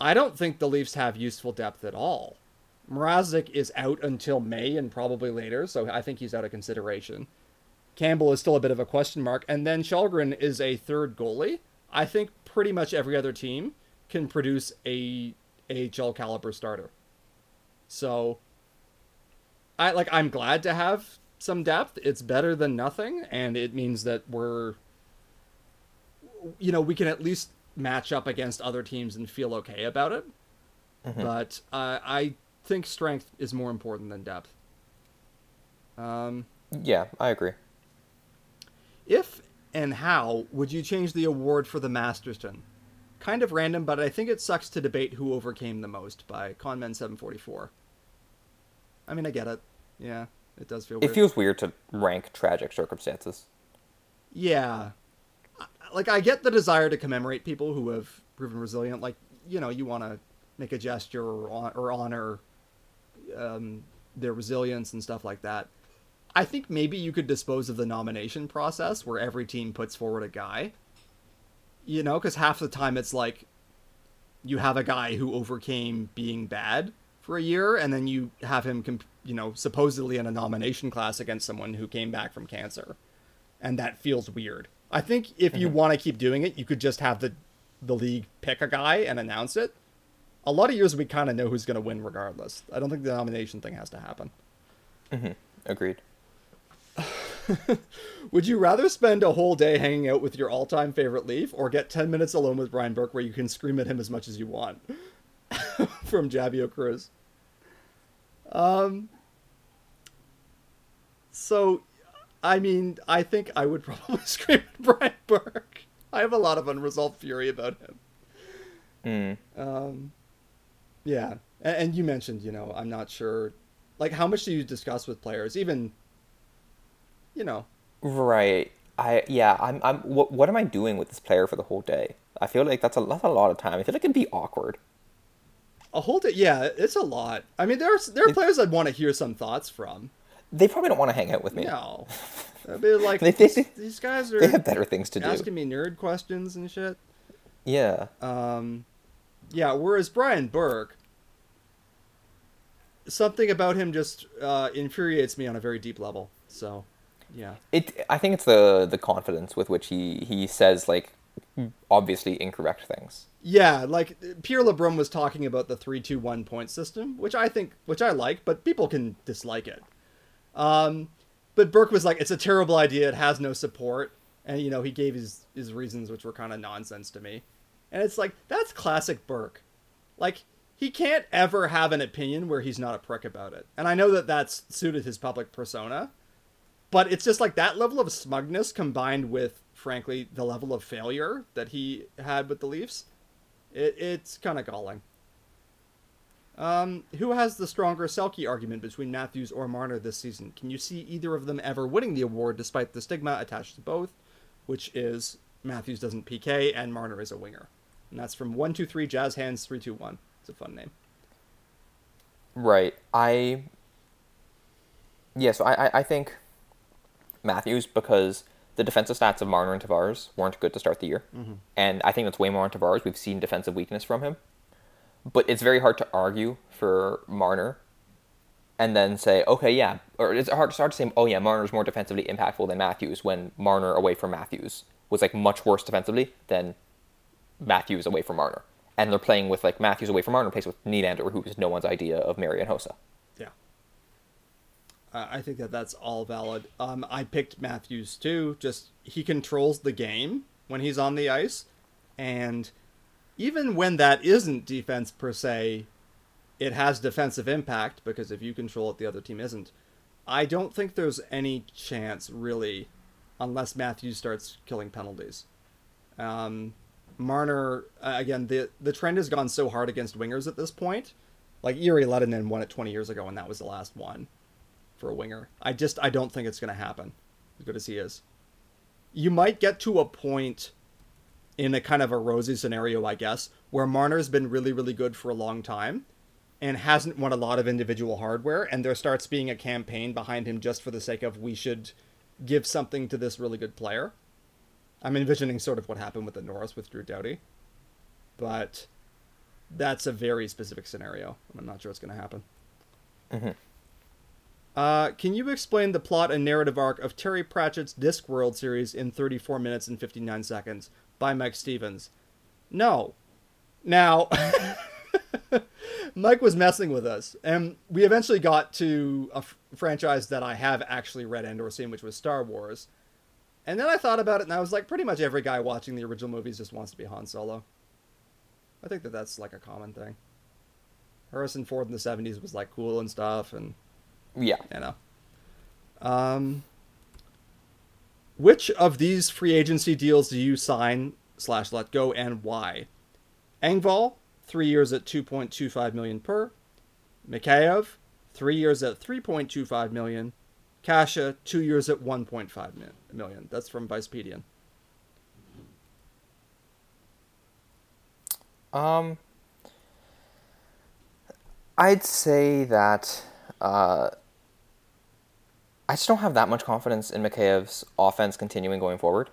I don't think the Leafs have useful depth at all. Mrazek is out until May and probably later, so I think he's out of consideration. Campbell is still a bit of a question mark, and then Källgren is a third goalie. I think pretty much every other team can produce a AHL caliber starter. So I like I'm glad to have some depth. It's better than nothing, and it means that we're you know, we can at least match up against other teams and feel okay about it. But uh, I think strength is more important than depth. Um, Yeah, I agree. if and how would you change the award for the Masterton? Kind of random, but I think it sucks to debate who overcame the most by Conman744. I mean, I get it. Yeah, it does feel It weird. feels weird to rank tragic circumstances. Yeah. Like, I get the desire to commemorate people who have proven resilient. Like, you know, you want to make a gesture or, or honor um, their resilience and stuff like that. I think maybe you could dispose of the nomination process where every team puts forward a guy. You know, because half the time it's like you have a guy who overcame being bad for a year, and then you have him, comp- you know, supposedly in a nomination class against someone who came back from cancer and that feels weird. I think if you want to keep doing it, you could just have the the league pick a guy and announce it. A lot of years we kind of know who's going to win regardless. I don't think the nomination thing has to happen. Agreed. Would you rather spend a whole day hanging out with your all-time favorite Leaf or get 10 minutes alone with Brian Burke where you can scream at him as much as you want? From Javio Cruz. Um So I mean, I think I would probably scream at Brian Burke. I have a lot of unresolved fury about him. Mm. Um, yeah, and, and you mentioned, you know, I'm not sure, like, how much do you discuss with players? Even, you know, Right. I yeah. I'm. I'm. What, what am I doing with this player for the whole day? I feel like that's a that's a lot of time. I feel like it'd be awkward. a whole day. Yeah, it's a lot. I mean, there's there are players I'd want to hear some thoughts from. They probably don't want to hang out with me. No, I'd be like, They- they- these, these guys are They have better things to do. asking me nerd questions and shit. Yeah. Um, yeah. Whereas Brian Burke, something about him just uh, infuriates me on a very deep level. So, yeah. It. I think it's the the confidence with which he he says like obviously incorrect things. Yeah, like Pierre LeBrun was talking about the three two one point system, which I think, which I like, but people can dislike it. Um, but Burke was like, "It's a terrible idea. It has no support," and you know he gave his his reasons, which were kind of nonsense to me. And it's like that's classic Burke. Like he can't ever have an opinion where he's not a prick about it. And I know that that's suited his public persona, but it's just like that level of smugness combined with, frankly, the level of failure that he had with the Leafs. It, it's kind of galling. Um, who has the stronger Selke argument between Matthews or Marner this season? Can you see either of them ever winning the award despite the stigma attached to both, which is Matthews doesn't PK and Marner is a winger? And that's from 123 Jazz Hands 321. It's a fun name. Right. I. Yeah, so I, I, I think Matthews because the defensive stats of Marner and Tavares weren't good to start the year. Mm-hmm. And I think that's way more on Tavares. We've seen defensive weakness from him. But it's very hard to argue for Marner and then say, okay, yeah, or it's hard, it's hard to say, oh yeah, Marner's more defensively impactful than Matthews when Marner away from Matthews was like much worse defensively than Matthews away from Marner. And they're playing with like Matthews away from Marner plays with Nylander, who is no one's idea of Marian Hossa. Yeah. I think that that's all valid. Um, I picked Matthews too. Just he controls the game when he's on the ice, and even when that isn't defense per se, it has defensive impact because if you control it, the other team isn't. I don't think there's any chance really, unless Matthews starts killing penalties. Um, Marner uh, again the the trend has gone so hard against wingers at this point. Like Jere Lehtinen won it 20 years ago, and that was the last one for a winger. I just I don't think it's going to happen. As good as he is, you might get to a point in a kind of a rosy scenario, I guess, where Marner's been really really good for a long time and hasn't won a lot of individual hardware, and there starts being a campaign behind him just for the sake of we should give something to this really good player. I'm envisioning sort of what happened with the Norris with Drew Doughty, but that's a very specific scenario. I'm not sure it's going to happen. Mm-hmm. Uh, can you explain the plot and narrative arc of Terry Pratchett's Discworld series in 34 minutes and 59 seconds by Mike Stevens? No. Now, Mike was messing with us, and we eventually got to a f- franchise that I have actually read and or seen, which was Star Wars. And then I thought about it, and I was like, pretty much every guy watching the original movies just wants to be Han Solo. I think that that's like a common thing. Harrison Ford in the '70s was like cool and stuff, and yeah, you know. Um, which of these free agency deals do you sign slash let go, and why? Engvall, three years at 2.25 million per. Mikheyev, three years at 3.25 million. Kase, two years at 1.5 million. That's from Vicepedian. Um, I'd say that uh, I just don't have that much confidence in Mikheyev's offense continuing going forward.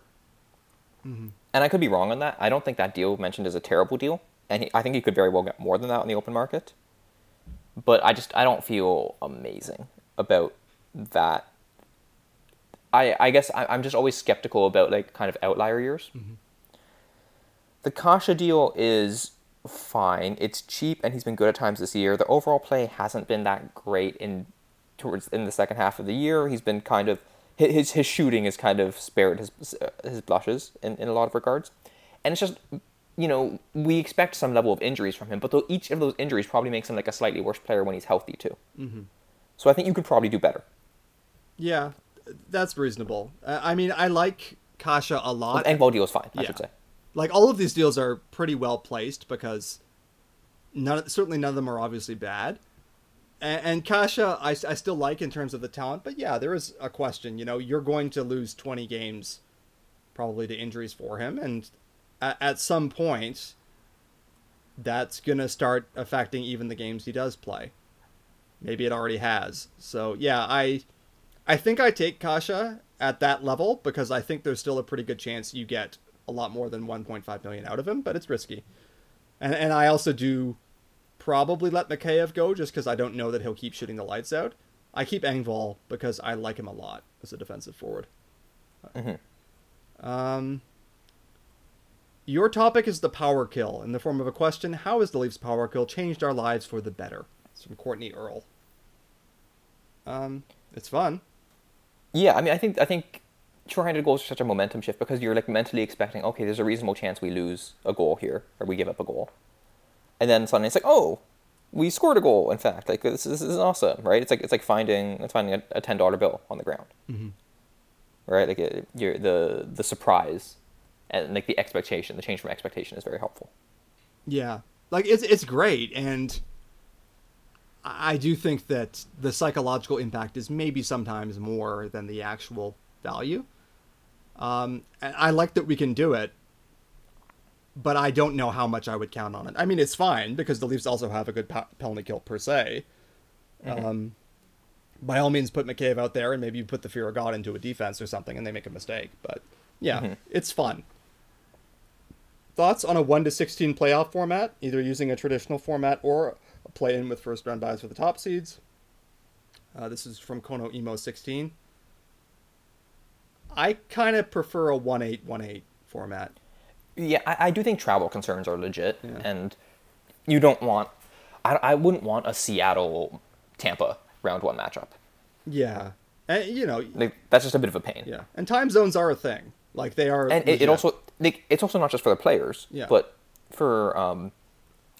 Mm-hmm. And I could be wrong on that. I don't think that deal mentioned is a terrible deal, and he, I think he could very well get more than that on the open market. But I just I don't feel amazing about that. I I guess I, am just always skeptical about like kind of outlier years. Mm-hmm. The Kase deal is fine. It's cheap, and he's been good at times this year. The overall play hasn't been that great in towards in the second half of the year. He's been kind of his his shooting has kind of spared his his blushes in, in a lot of regards, and it's just you know we expect some level of injuries from him, but though each of those injuries probably makes him like a slightly worse player when he's healthy too. Mm-hmm. So I think you could probably do better. Yeah, that's reasonable. Uh, I mean, I like Kase a lot. Well, Engvall deal is fine. I Yeah. should say. like all of these deals are pretty well placed because none certainly none of them are obviously bad and, and Kase I, I still like in terms of the talent but yeah there is a question you know you're going to lose 20 games probably to injuries for him and at, at some point that's going to start affecting even the games he does play maybe it already has so yeah i i think i take Kase at that level because i think there's still a pretty good chance you get a lot more than 1.5 million out of him, but it's risky. And and I also do probably let Mikheyev go just because I don't know that he'll keep shooting the lights out. I keep Engvall because I like him a lot as a defensive forward. Um, your topic is the power kill in the form of a question. How has the Leafs power kill changed our lives for the better? It's from Courtney Earl. Um, it's fun. Yeah, I mean, I think I think trying to go is such a momentum shift because you're like mentally expecting, okay, there's a reasonable chance we lose a goal here or we give up a goal, and then suddenly it's like, oh, we scored a goal. In fact, like this, this is awesome, right? It's like it's like finding it's finding a, a ten dollar bill on the ground, Mm-hmm. right? Like it, you're, the the surprise and like the expectation, the change from expectation is very helpful. Yeah, like it's it's great, and I do think that the psychological impact is maybe sometimes more than the actual value. Um, and I like that we can do it, but I don't know how much I would count on it. I mean, it's fine because the Leafs also have a good penalty kill per se. Um, by all means, put McCabe out there, and maybe you put the fear of God into a defense or something, and they make a mistake. But yeah, it's fun. Thoughts on a 1 to 16 playoff format, either using a traditional format or play in with first round buys for the top seeds? Uh, this is from Kono Emo 16. I kind of prefer a 1 8 1 8 format. Yeah, I, I do think travel concerns are legit, Yeah. and you don't want. I, I wouldn't want a Seattle Tampa round one matchup. Yeah. And, you know, Like that's just a bit of a pain. yeah. And time zones are a thing. Like they are. and it, it also like, it's also not just for the players, Yeah. but for um,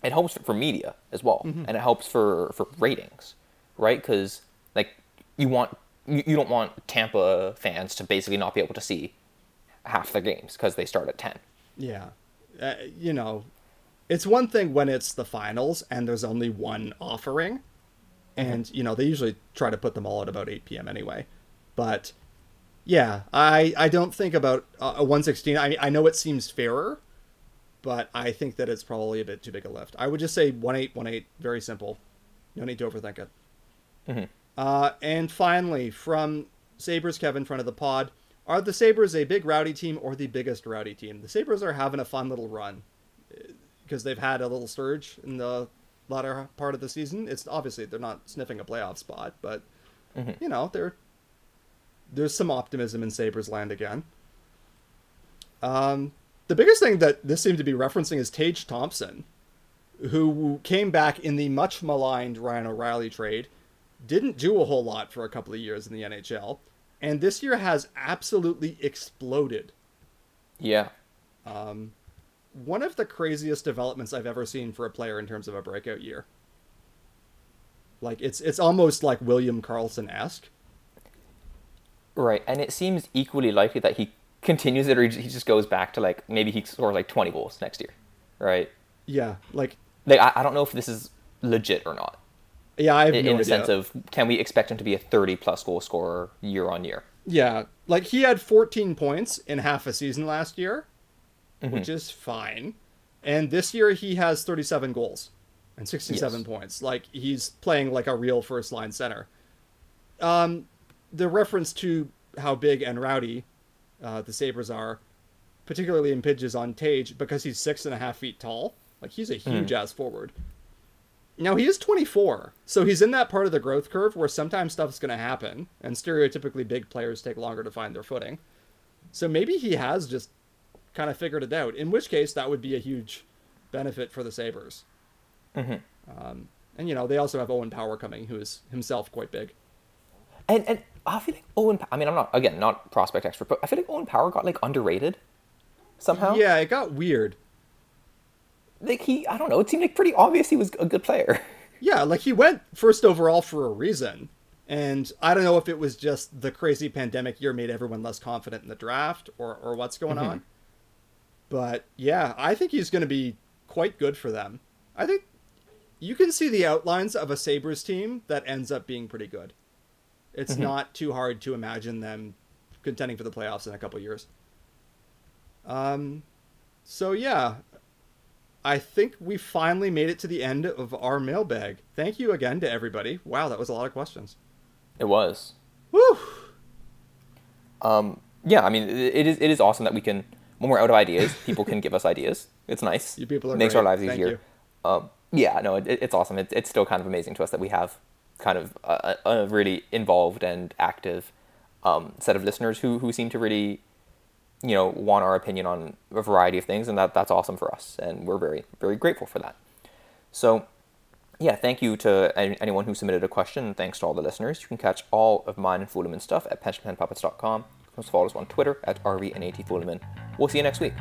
it helps for media as well, Mm-hmm. and it helps for for ratings, right? Because like you want you, you don't want Tampa fans to basically not be able to see half their games because they start at ten. Yeah. Uh, you know, it's one thing when it's the finals and there's only one offering. And, you know, they usually try to put them all at about 8 p.m. anyway. But, yeah, I, I don't think about uh, a 116. I, I know it seems fairer, but I think that it's probably a bit too big a lift. I would just say 1 8, 1 8. Very simple. No need to overthink it. Uh, and finally, from Sabres Kevin, front of the pod, are the Sabres a big rowdy team or the biggest rowdy team? The Sabres are having a fun little run because they've had a little surge in the latter part of the season. It's obviously they're not sniffing a playoff spot, but you know they're there's some optimism in Sabres land again. Um, the biggest thing that this seemed to be referencing is Tage Thompson, who came back in the much maligned Ryan O'Reilly trade, didn't do a whole lot for a couple of years in the NHL, and this year has absolutely exploded. Yeah, um, One of the craziest developments I've ever seen for a player in terms of a breakout year. Like it's it's almost like William Karlsson esque. right. And it seems equally likely that he continues it, or he just goes back to like maybe he scores like twenty goals next year, right? Yeah, like Like I, I don't know if this is legit or not. yeah, I have in, no in the idea. sense of can we expect him to be a 30 plus goal scorer year on year Yeah, like he had 14 points in half a season last year, Mm-hmm. which is fine. And this year he has 37 goals and 67 Yes. points. Like he's playing like a real first line center. Um, the reference to how big and rowdy uh, the Sabres are, particularly impinges on Tage because he's six and a half feet tall. Like he's a huge ass forward. Now he is 24, so he's in that part of the growth curve where sometimes stuff's going to happen, and stereotypically big players take longer to find their footing. So maybe he has just kind of figured it out. In which case, that would be a huge benefit for the Sabres. Um, and you know they also have Owen Power coming, who is himself quite big. And and i feel like owen i mean i'm not again not prospect expert but i feel like owen power got like underrated somehow Yeah, it got weird. like he i don't know it seemed like pretty obvious he was a good player Yeah, like he went first overall for a reason. And I don't know if it was just the crazy pandemic year made everyone less confident in the draft or, or what's going mm-hmm. on. But yeah, I think he's going to be quite good for them. I think you can see the outlines of a Sabres team that ends up being pretty good. It's not too hard to imagine them contending for the playoffs in a couple years. Um, so yeah, I think we finally made it to the end of our mailbag. Thank you again to everybody. Wow, that was a lot of questions. it was Woo! um yeah i mean it, is it is awesome that we can when we're out of ideas, people can give us ideas. It's nice. You people are makes great. our lives Thank easier. you. Um, yeah, no, it, it's awesome. It, it's still kind of amazing to us that we have kind of a, a a really involved and active um, set of listeners who who seem to really, you know, want our opinion on a variety of things, and that that's awesome for us, and we're very very grateful for that. So, yeah, thank you to any- anyone who submitted a question, thanks to all the listeners. You can catch all of mine and Fulemin stuff at pensionplanpuppets.com. You can also follow us on Twitter at RV and AT Fulemin. We'll see you next week.